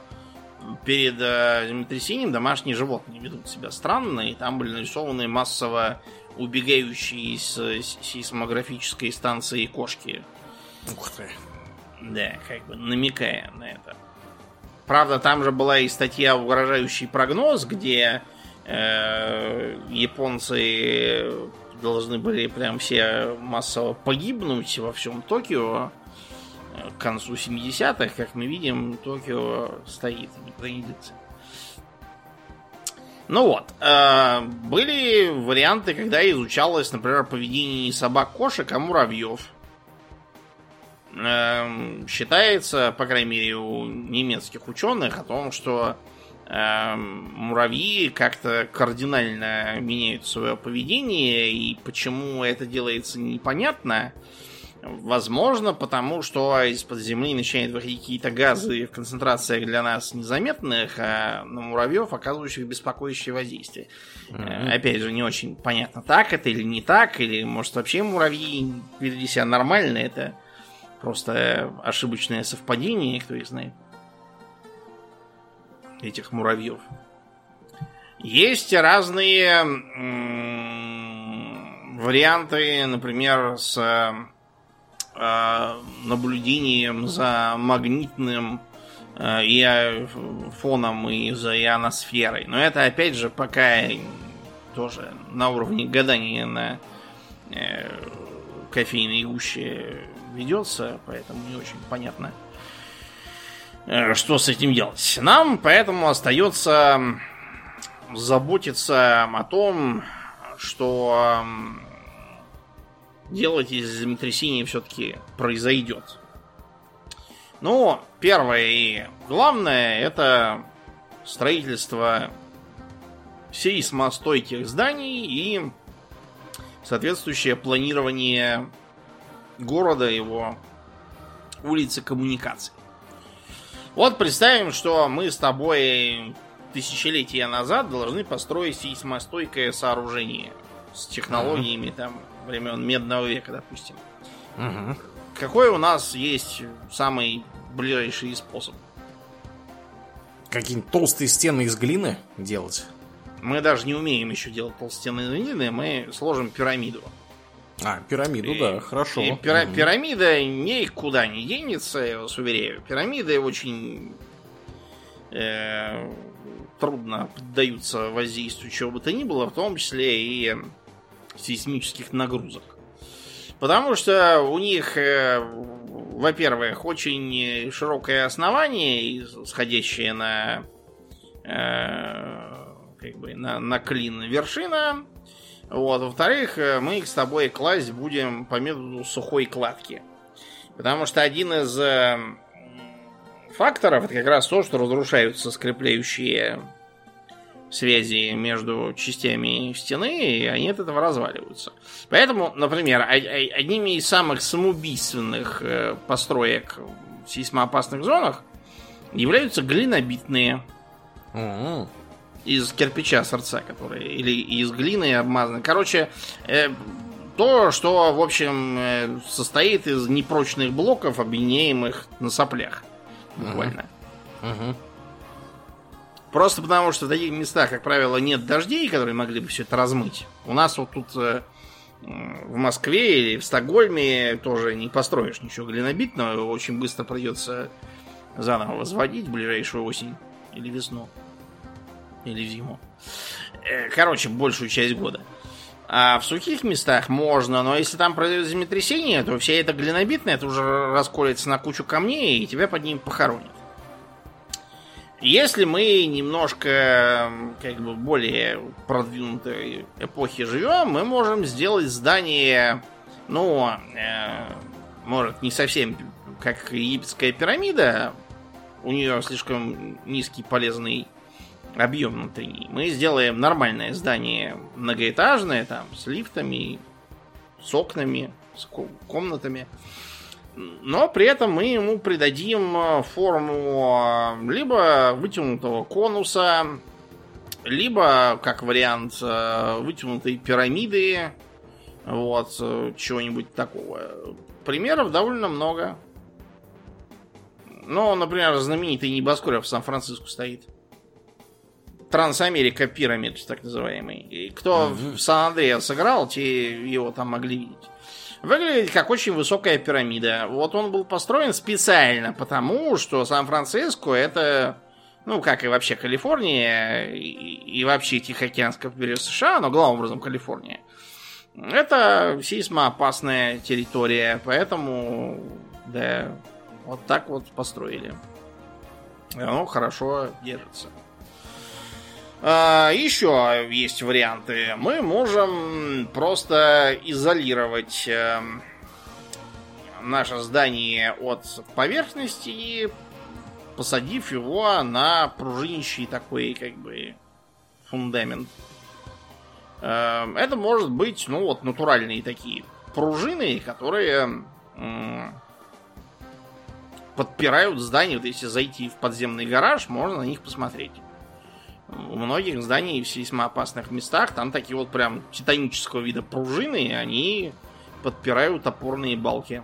перед э, землетрясением домашние животные ведут себя странно, и там были нарисованы массово убегающие из сейсмографической станции кошки. Ух ты. Да, как бы намекая на это. Правда, там же была и статья угрожающий прогноз, где э, японцы должны были прям все массово погибнуть во всем Токио. К концу 70-х, как мы видим, Токио стоит, не двигается. Ну вот, э, были варианты, когда изучалось, например, поведение собак-кошек, а муравьев. Э, считается, по крайней мере, у немецких ученых о том, что Эм, муравьи как-то кардинально меняют свое поведение, и почему это делается непонятно. Возможно, потому что из-под земли начинают выходить какие-то газы в концентрациях для нас незаметных, а на муравьев оказывающих беспокоящее воздействие. Mm-hmm. Опять же, не очень понятно, так это или не так, или может вообще муравьи вели себя нормально, это просто ошибочное совпадение, кто их знает этих муравьев. Есть разные варианты, например, с наблюдением за магнитным э, фоном и за ионосферой. Но это, опять же, пока тоже на уровне гадания на э, кофейной гуще ведется, поэтому не очень понятно, Э, что с этим делать. Нам поэтому остается заботиться о том, что делать из землетрясения все-таки произойдет. Ну, первое и главное это строительство сейсмостойких зданий и соответствующее планирование города, его улицы коммуникаций. Вот представим, что мы с тобой тысячелетия назад должны построить сейсмостойкое сооружение с технологиями там времен Медного века, допустим. Угу. Какой у нас есть самый ближайший способ? какие-нибудь толстые стены из глины делать? Мы даже не умеем еще делать толстенные глины, мы сложим пирамиду. А, пирамиду, и, да, хорошо. И пира- угу. Пирамида никуда не денется, я вас уверяю. Пирамиды очень э, трудно поддаются воздействию чего бы то ни было, в том числе и сейсмических нагрузок. Потому что у них, э, во-первых, очень широкое основание, сходящее на, э, как бы на, на клин вершина. Вот. Во-вторых, э, мы их с тобой класть будем по методу сухой кладки. Потому что один из э, факторов это как раз то, что разрушаются скрепляющие связи между частями стены, и они от этого разваливаются. Поэтому, например, одними из самых самоубийственных э, построек в сейсмоопасных зонах являются глинобитные. Mm-hmm. Из кирпича сердца, которые. Или из глины обмазаны. Короче, э, то, что, в общем, э, состоит из непрочных блоков, объединяемых на соплях. Буквально. Mm-hmm. Просто потому, что в таких местах, как правило, нет дождей, которые могли бы все это размыть. У нас вот тут э, в Москве или в Стокгольме тоже не построишь ничего глинобитного. Очень быстро придется заново возводить в ближайшую осень или весну. Или зиму. Э, короче, большую часть года. А в сухих местах можно, но если там произойдет землетрясение, то вся эта глинобитная это уже расколется на кучу камней, и тебя под ним похоронят. Если мы немножко как бы более продвинутой эпохи живем, мы можем сделать здание, ну, э, может, не совсем как египетская пирамида, у нее слишком низкий полезный объем внутри. Мы сделаем нормальное здание многоэтажное, там, с лифтами, с окнами, с комнатами но при этом мы ему придадим э, форму э, либо вытянутого конуса, либо, как вариант, э, вытянутой пирамиды, вот, чего-нибудь такого. Примеров довольно много. Ну, например, знаменитый небоскреб в Сан-Франциско стоит. Трансамерика пирамид, так называемый. И кто mm-hmm. в Сан-Андреа сыграл, те его там могли видеть. Выглядит как очень высокая пирамида. Вот он был построен специально потому, что Сан-Франциско это, ну, как и вообще Калифорния, и, и вообще Тихоокеанское побережье США, но главным образом Калифорния. Это сейсмоопасная территория, поэтому, да, вот так вот построили. И оно хорошо держится. А, еще есть варианты. Мы можем просто изолировать э, наше здание от поверхности, посадив его на пружинищий такой, как бы, фундамент. Э, это может быть, ну вот, натуральные такие пружины, которые подпирают здание. Вот если зайти в подземный гараж, можно на них посмотреть у многих зданий в сейсмоопасных местах там такие вот прям титанического вида пружины, они подпирают опорные балки.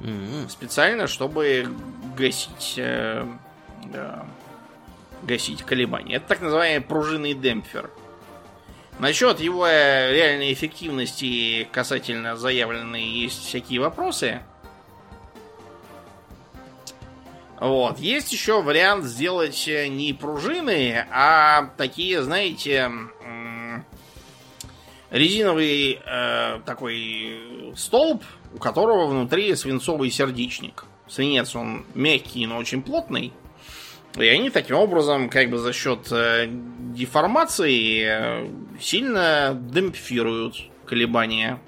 Mm-hmm. Специально, чтобы гасить, э, э, гасить колебания. Это так называемый пружинный демпфер. Насчет его реальной эффективности касательно заявленной есть всякие вопросы. Вот. Есть еще вариант сделать э, не пружины, а такие, знаете, резиновый э, такой столб, у которого внутри свинцовый сердечник. Свинец он мягкий, но очень плотный. И они таким образом, как бы за счет э, деформации, э, сильно демпфируют колебания.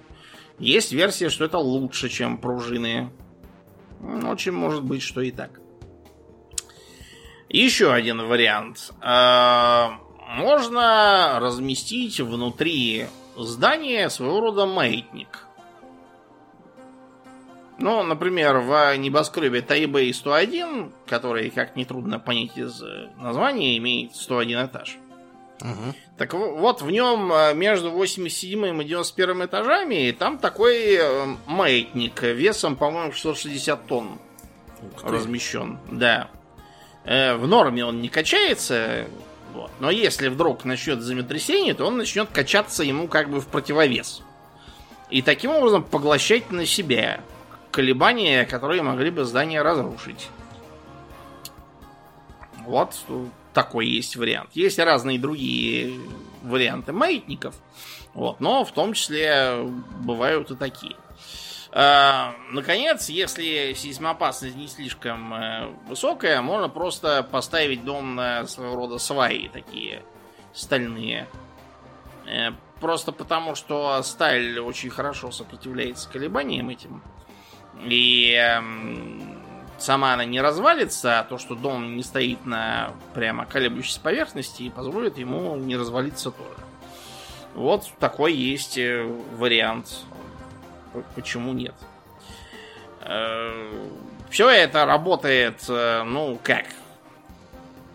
Есть версия, что это лучше, чем пружины. Очень может быть, что и так. Еще один вариант. А, можно разместить внутри здания своего рода маятник. Ну, например, в небоскребе Тайбэй 101, который, как нетрудно понять из названия, имеет 101 этаж. Угу. Так вот, в нем а, между 87 и 91 этажами там такой э, маятник весом, по-моему, 660 тонн размещен. Да. Э, в норме он не качается, вот. но если вдруг начнет землетрясение, то он начнет качаться ему как бы в противовес. И таким образом поглощать на себя колебания, которые могли бы здание разрушить. Вот такой есть вариант. Есть разные другие варианты маятников. Вот, но в том числе бывают и такие. А, наконец, если сейсмоопасность не слишком э, высокая, можно просто поставить дом на своего рода сваи такие стальные. Э, просто потому, что сталь очень хорошо сопротивляется колебаниям этим. И эм, сама она не развалится, а то, что дом не стоит на прямо колеблющейся поверхности, позволит ему не развалиться тоже. Вот такой есть э, вариант почему нет? Э, Все это работает, э, ну как?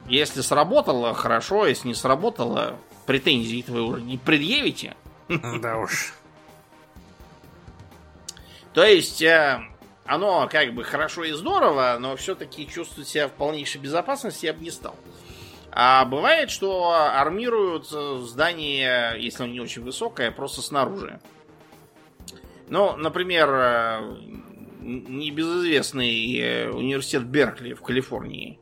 Если сработало, хорошо, если не сработало, претензий вы уже не предъявите. Да уж. То есть, э, оно как бы хорошо и здорово, но все-таки чувствовать себя в полнейшей безопасности я бы не стал. А бывает, что армируют здание, если оно не очень высокое, просто снаружи. Ну, например, э, небезызвестный э, университет Беркли в Калифорнии.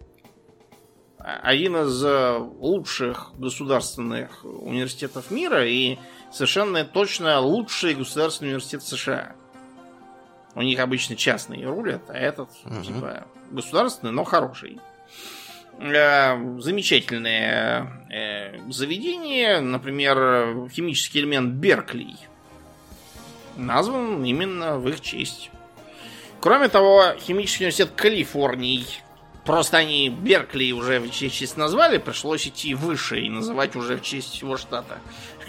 Один из э, лучших государственных университетов мира и совершенно точно лучший государственный университет США. У них обычно частные рулят, а этот угу. типа государственный, но хороший. Замечательное заведение, например, химический элемент Беркли – назван именно в их честь. Кроме того, химический университет Калифорнии. Просто они Беркли уже в честь назвали, пришлось идти выше и называть уже в честь его штата,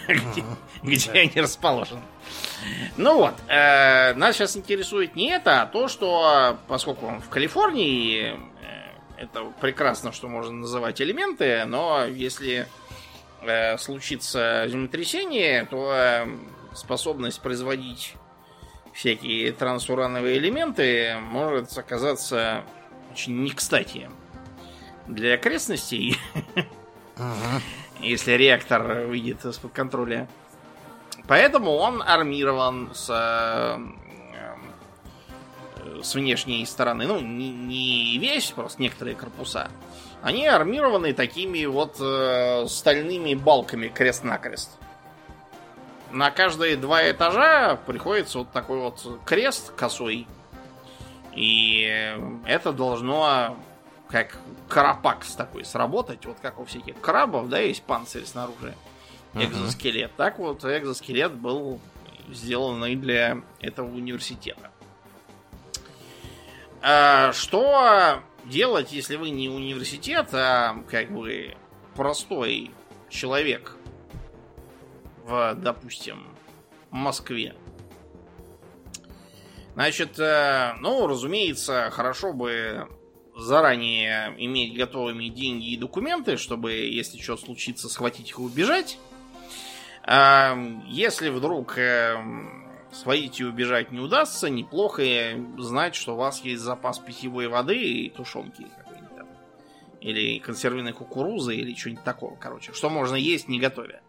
где, они расположены. Ну вот, э, нас сейчас интересует не это, а то, что поскольку он в Калифорнии, э, это прекрасно, что можно называть элементы, но если э, случится землетрясение, то способность производить всякие трансурановые элементы может оказаться очень не кстати для окрестностей, если реактор выйдет из-под контроля. Поэтому он армирован с, э, с внешней стороны. Ну, не, не весь, просто некоторые корпуса. Они армированы такими вот э, стальными балками крест-накрест на каждые два этажа приходится вот такой вот крест косой. И это должно как карапакс такой сработать, вот как у всяких крабов, да, есть панцирь снаружи, экзоскелет. Uh-huh. Так вот, экзоскелет был сделан и для этого университета. А что делать, если вы не университет, а как бы простой человек, в, допустим, Москве. Значит, э, ну, разумеется, хорошо бы заранее иметь готовыми деньги и документы, чтобы, если что случится, схватить их и убежать. А, если вдруг э, сводить и убежать не удастся, неплохо знать, что у вас есть запас питьевой воды и тушенки. Или консервированной кукурузы, или что-нибудь такого, короче. Что можно есть, не готовя.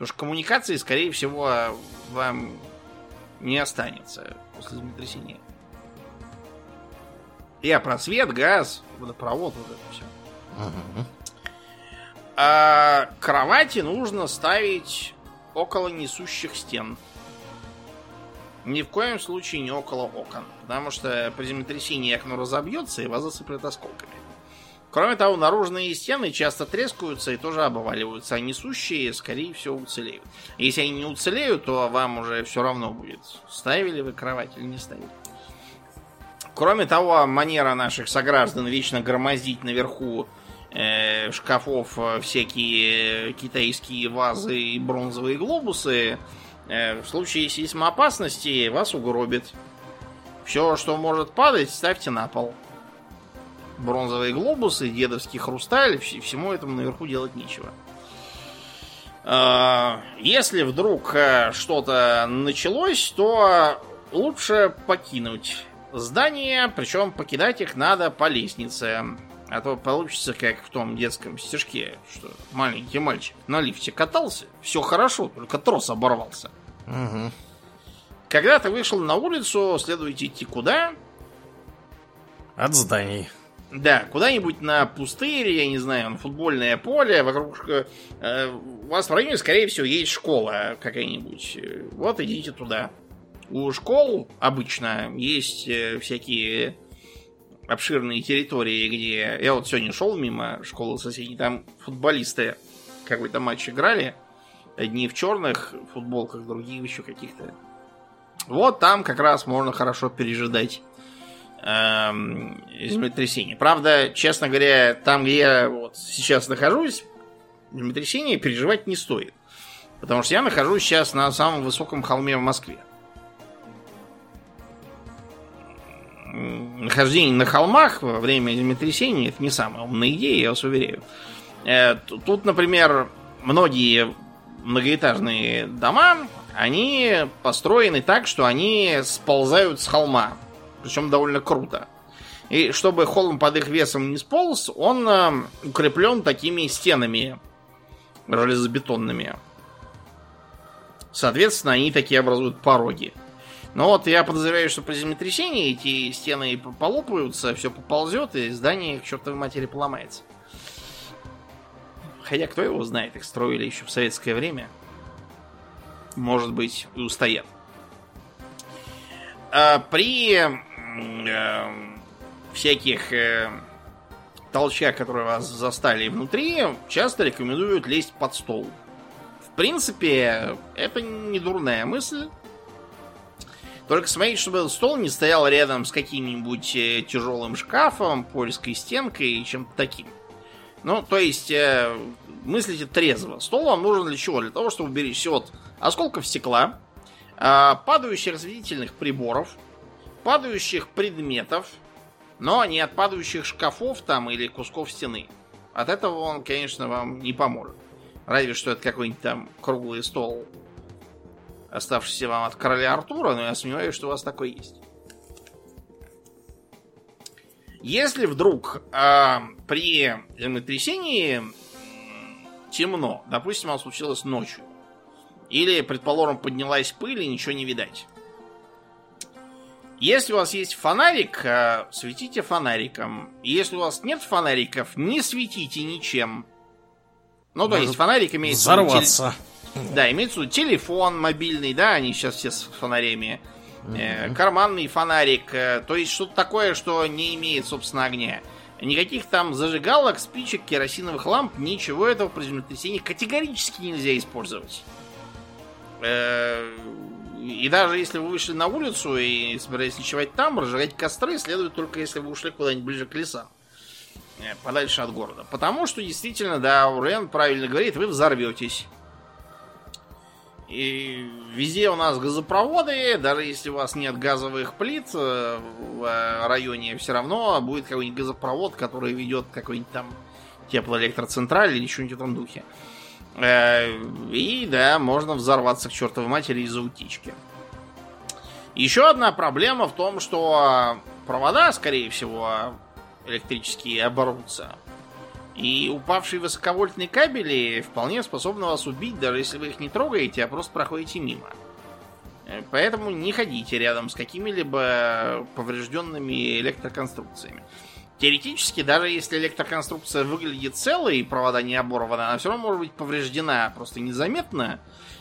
Потому что коммуникации, скорее всего, вам не останется после землетрясения. Я про свет, газ, водопровод, вот это все. Угу. А кровати нужно ставить около несущих стен. Ни в коем случае не около окон. Потому что при землетрясении окно разобьется и вас засыплет осколками. Кроме того, наружные стены часто трескаются и тоже обваливаются, а несущие, скорее всего, уцелеют. Если они не уцелеют, то вам уже все равно будет, ставили вы кровать или не ставили. Кроме того, манера наших сограждан вечно громоздить наверху э, шкафов э, всякие китайские вазы и бронзовые глобусы, э, в случае сейсмоопасности вас угробит. Все, что может падать, ставьте на пол бронзовые глобусы, дедовский хрусталь, всему этому наверху делать нечего. А, если вдруг э, что-то началось, то лучше покинуть здание, причем покидать их надо по лестнице. А то получится, как в том детском стишке, что маленький мальчик на лифте катался, все хорошо, только трос оборвался. Угу. Когда ты вышел на улицу, следует идти куда? От зданий. Да, куда-нибудь на пустырь, я не знаю, на футбольное поле, вокруг... Э, у вас в районе, скорее всего, есть школа какая-нибудь. Вот идите туда. У школ обычно есть э, всякие обширные территории, где... Я вот сегодня шел мимо школы соседней, там футболисты какой-то матч играли. Одни в черных футболках, другие еще каких-то. Вот там как раз можно хорошо пережидать эм, землетрясение. Правда, честно говоря, там, где я вот сейчас нахожусь, землетрясение переживать не стоит. Потому что я нахожусь сейчас на самом высоком холме в Москве. Нахождение на холмах во время землетрясения это не самая умная идея, я вас уверяю. Э, тут, например, многие многоэтажные дома, они построены так, что они сползают с холма. Причем довольно круто. И чтобы холм под их весом не сполз, он э, укреплен такими стенами железобетонными. Соответственно, они такие образуют пороги. Но вот я подозреваю, что при землетрясении эти стены полопаются, все поползет, и здание к чертовой матери поломается. Хотя кто его знает, их строили еще в советское время. Может быть, и устоят. А при э, всяких э, толчах, которые вас застали внутри, часто рекомендуют лезть под стол. В принципе, это не дурная мысль. Только смотрите, чтобы этот стол не стоял рядом с каким-нибудь э, тяжелым шкафом, польской стенкой и чем-то таким. Ну, то есть, э, мыслите трезво. Стол вам нужен для чего? Для того, чтобы уберечься от осколков стекла, э, падающих осветительных приборов, падающих предметов, но не от падающих шкафов там или кусков стены. От этого он, конечно, вам не поможет. Разве что это какой-нибудь там круглый стол оставшийся вам от короля Артура, но я сомневаюсь, что у вас такой есть. Если вдруг э, при землетрясении темно, допустим, оно случилось ночью, или, предположим, поднялась пыль и ничего не видать. Если у вас есть фонарик, э, светите фонариком. Если у вас нет фонариков, не светите ничем. Ну, то есть фонарик имеет... Взорваться. Да, имеется в виду телефон мобильный, да, они сейчас все с фонарями. Mm-hmm. карманный фонарик, э, то есть что-то такое, что не имеет, собственно, огня. Никаких там зажигалок, спичек, керосиновых ламп, ничего этого при землетрясении категорически нельзя использовать. Э, и даже если вы вышли на улицу и собираетесь ночевать там, разжигать костры следует только если вы ушли куда-нибудь ближе к лесам. Подальше от города. Потому что действительно, да, Урен правильно говорит, вы взорветесь. И везде у нас газопроводы, даже если у вас нет газовых плит э, в э, районе, все равно будет какой-нибудь газопровод, который ведет какой-нибудь там теплоэлектроцентраль или что-нибудь в этом духе. Э, и да, можно взорваться к чертовой матери из-за утечки. Еще одна проблема в том, что провода, скорее всего, электрические оборвутся. И упавшие высоковольтные кабели вполне способны вас убить, даже если вы их не трогаете, а просто проходите мимо. Э, поэтому не ходите рядом с какими-либо поврежденными электроконструкциями. Теоретически, даже если электроконструкция выглядит целой и провода не оборваны, она все равно может быть повреждена просто незаметно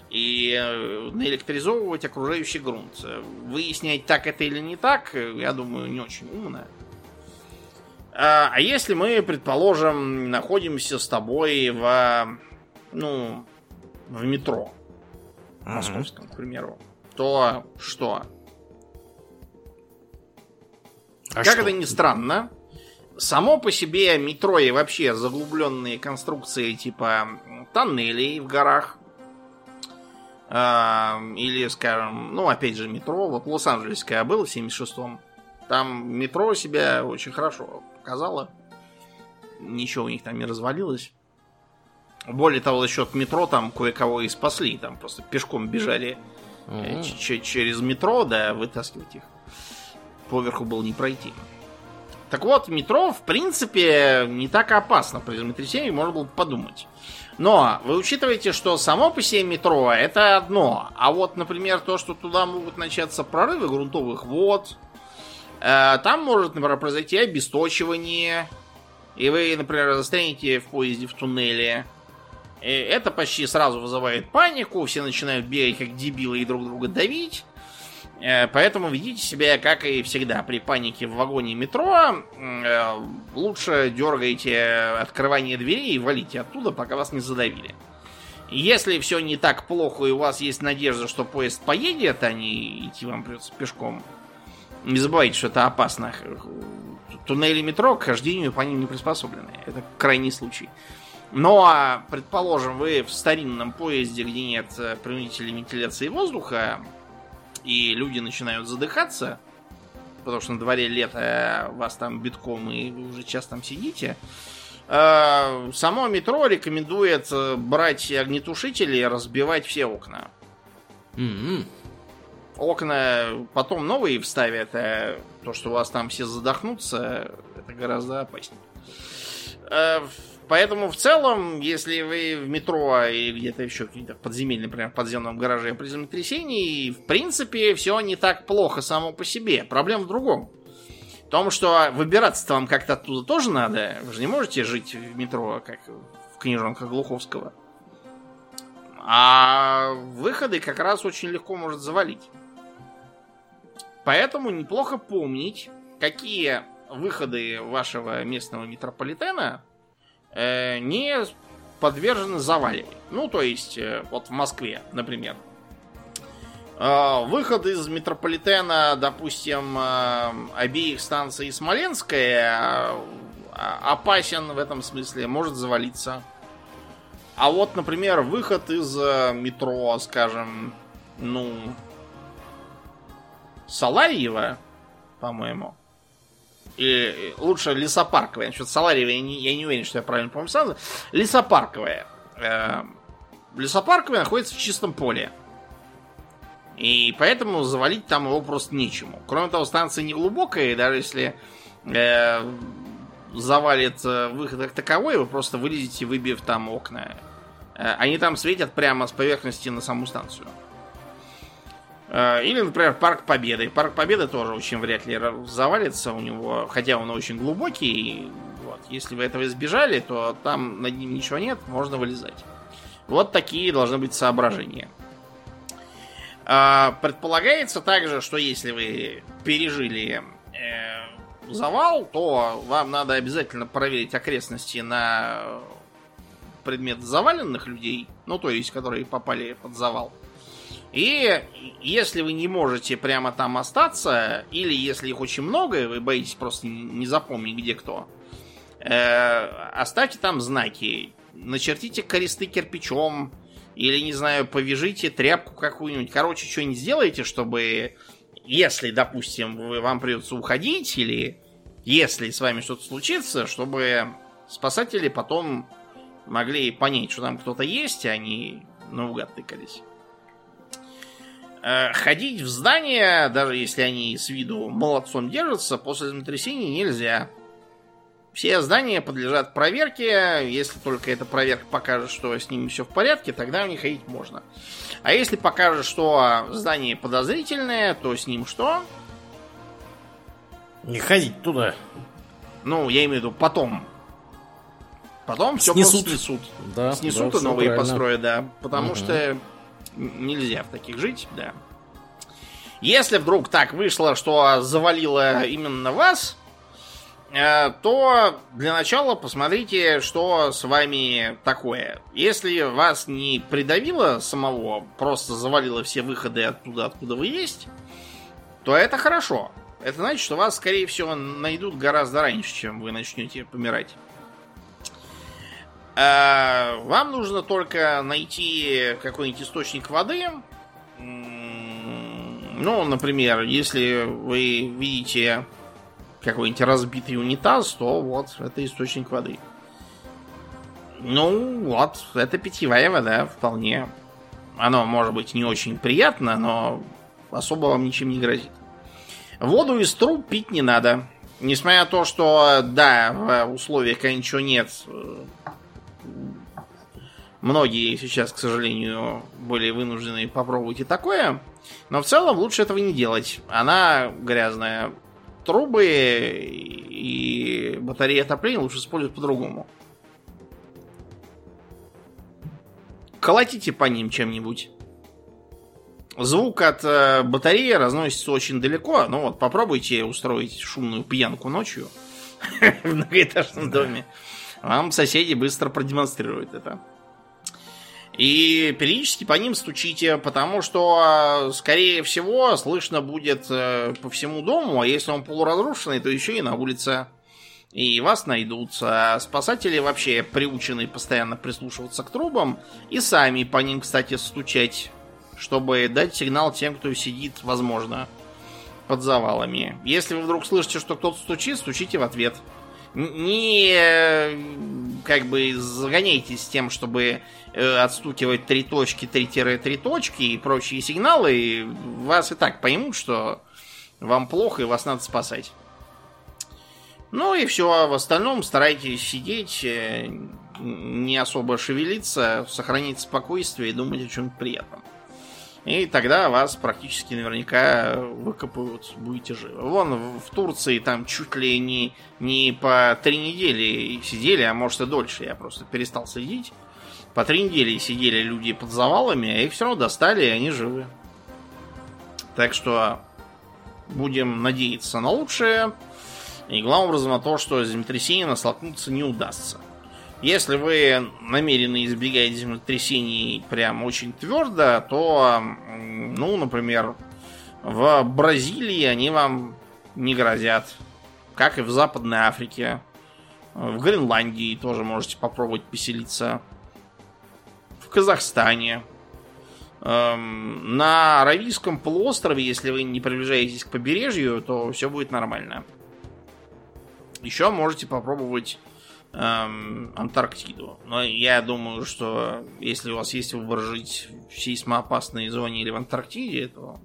и э, наэлектризовывать окружающий грунт. Выяснять, так это или не так, я думаю, не очень умно. А, а если мы, предположим, находимся с тобой в, ну, в метро, московском, к примеру, то что? А как что? это ни странно, само по себе метро и вообще заглубленные конструкции типа тоннелей в горах, э, или, скажем, ну, опять же, метро, вот Лос-Анджелесское было в 76-м, там метро себя очень хорошо показало. Ничего у них там не развалилось. Более того, за счет метро там кое-кого и спасли. Там просто пешком бежали угу. через метро, да, вытаскивать их. Поверху было не пройти. Так вот, метро, в принципе, не так опасно при землетрясении, можно было бы подумать. Но вы учитываете, что само по себе метро это одно. А вот, например, то, что туда могут начаться прорывы грунтовых вод, э, там может, например, произойти обесточивание, и вы, например, застрянете в поезде в туннеле. И это почти сразу вызывает панику, все начинают бегать как дебилы и друг друга давить. Э, поэтому ведите себя, как и всегда, при панике в вагоне метро. Э, лучше дергайте открывание дверей и валите оттуда, пока вас не задавили. Если все не так плохо и у вас есть надежда, что поезд поедет, а не идти вам придется пешком, не забывайте, что это опасно. Туннели метро к хождению по ним не приспособлены. Это крайний случай. Но, а, предположим, вы в старинном поезде, где нет э, принудителей вентиляции воздуха, и люди начинают задыхаться, потому что на дворе лето, вас там битком, и вы уже час там сидите, э, само метро рекомендует э, брать огнетушители и разбивать все окна. М-м. Окна потом новые вставят, а то, что у вас там все задохнутся, это гораздо опаснее. Поэтому в целом, если вы в метро или где-то еще какие-то подземельные, например, в подземном гараже при землетрясении, в принципе, все не так плохо само по себе. Проблема в другом. В том, что выбираться-то вам как-то оттуда тоже надо. Вы же не можете жить в метро, как в книжонках Глуховского. А выходы как раз очень легко может завалить. Поэтому неплохо помнить, какие выходы вашего местного метрополитена не подвержены заваливанию. Ну, то есть, э, вот в Москве, например. Э, выход из метрополитена, допустим, э, обеих станций Смоленская э, опасен в этом смысле, может завалиться. А вот, например, выход из э, метро, скажем, ну, Саларьева, по-моему, и лучше лесопарковая. Насчет Саларьева я не, я не уверен, что я правильно помню сразу. Лесопарковая. Э, лесопарковая находится в чистом поле. И поэтому завалить там его просто нечему. Кроме того, станция не глубокая, и даже если э, завалит э, выход как таковой, вы просто вылезете, выбив там окна. Э, они там светят прямо с поверхности на саму станцию. Э, или, например, Парк Победы. Парк Победы тоже очень вряд ли завалится у него, хотя он очень глубокий. Вот. Если вы этого избежали, то там над ним ничего нет, можно вылезать. Вот такие должны быть соображения. Э, предполагается также, что если вы пережили э, завал, то вам надо обязательно проверить окрестности на предмет заваленных людей, ну то есть, которые попали под завал. И если вы не можете прямо там остаться, или если их очень много, и вы боитесь просто не запомнить, где кто, э, оставьте там знаки. Начертите кресты кирпичом, или, не знаю, повяжите тряпку какую-нибудь. Короче, что-нибудь сделайте, чтобы, если, допустим, вы, вам придется уходить, или если с вами что-то случится, чтобы спасатели потом могли понять, что там кто-то есть, а они наугад тыкались. Э, ходить в здание, даже если они с виду молодцом держатся, после землетрясения нельзя. Все здания подлежат проверке. Если только эта проверка покажет, что с ними все в порядке, тогда в них ходить можно. А если покажет, что здание подозрительное, то с ним что? Не ходить туда. Ну, я имею в виду потом. Потом все снесут. снесут. Да, снесут да, и новые правильно. построят, да. Потому угу. что Нельзя в таких жить, да. Если вдруг так вышло, что завалило именно вас, э, то для начала посмотрите, что с вами такое. Если вас не придавило самого, просто завалило все выходы оттуда, откуда вы есть, то это хорошо. Это значит, что вас, скорее всего, найдут гораздо раньше, чем вы начнете помирать. Э, вам нужно только найти какой-нибудь источник воды. Ну, например, если вы видите какой-нибудь разбитый унитаз, то вот это источник воды. Ну, вот, это питьевая вода, вполне. Оно может быть не очень приятно, но особо вам ничем не грозит. Воду из труб пить не надо. Несмотря на то, что, да, в условиях, когда ничего нет, э, многие сейчас, к сожалению, были вынуждены попробовать и такое. Но в целом лучше этого не делать. Она грязная. Трубы и батареи отопления лучше использовать по-другому. Колотите по ним чем-нибудь. Звук от э, батареи разносится очень далеко. Ну вот, попробуйте устроить шумную пьянку ночью в многоэтажном доме. Вам соседи быстро продемонстрируют это. И периодически по ним стучите, потому что, скорее всего, слышно будет э, по всему дому, а если он полуразрушенный, то еще и на улице. И вас найдут. А спасатели вообще приучены постоянно прислушиваться к трубам и сами по ним, кстати, стучать, чтобы дать сигнал тем, кто сидит, возможно, под завалами. Если вы вдруг слышите, что кто-то стучит, стучите в ответ. Не как бы загоняйтесь тем, чтобы э, отстукивать три точки, три-три точки и прочие сигналы, вас и так поймут, что вам плохо и вас надо спасать. Ну и все, в остальном старайтесь сидеть, э, не особо шевелиться, сохранить спокойствие и думать о чем-то приятном. И тогда вас практически наверняка выкопают, будете живы. Вон в Турции там чуть ли не, не по три недели сидели, а может и дольше. Я просто перестал следить. По три недели сидели люди под завалами, а их все равно достали, и они живы. Так что будем надеяться на лучшее. И главным образом на то, что землетрясение столкнуться не удастся. Если вы намерены избегать землетрясений прям очень твердо, то, ну, например, в Бразилии они вам не грозят. Как и в Западной Африке. В Гренландии тоже можете попробовать поселиться. В Казахстане. Эм, на Аравийском полуострове, если вы не приближаетесь к побережью, то все будет нормально. Еще можете попробовать эм, Антарктиду. Но я думаю, что если у вас есть выбор жить в сейсмоопасной зоне или в Антарктиде, то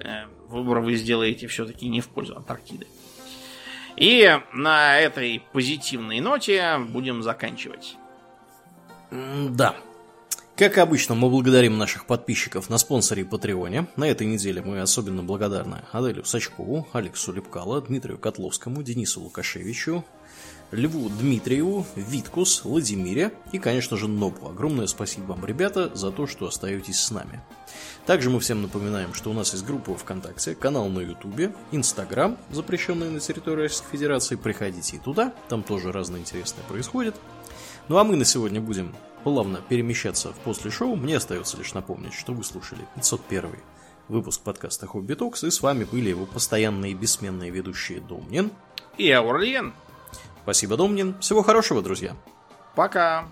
э, выбор вы сделаете все-таки не в пользу Антарктиды. И на этой позитивной ноте будем заканчивать. Да. Как обычно, мы благодарим наших подписчиков на спонсоре Патреоне. На этой неделе мы особенно благодарны Аделю Сачкову, Алексу Лепкало, Дмитрию Котловскому, Денису Лукашевичу, Льву Дмитриеву, Виткус, Владимире и, конечно же, Нобу. Огромное спасибо вам, ребята, за то, что остаетесь с нами. Также мы всем напоминаем, что у нас есть группа ВКонтакте, канал на Ютубе, Инстаграм, запрещенный на территории Российской Федерации. Приходите и туда, там тоже разное интересное происходит. Ну а мы на сегодня будем плавно перемещаться в после шоу. Мне остается лишь напомнить, что вы слушали 501 выпуск подкаста Хобби Токс, и с вами были его постоянные бессменные ведущие Домнин и Аурлиен. Спасибо, Домнин. Всего хорошего, друзья. Пока.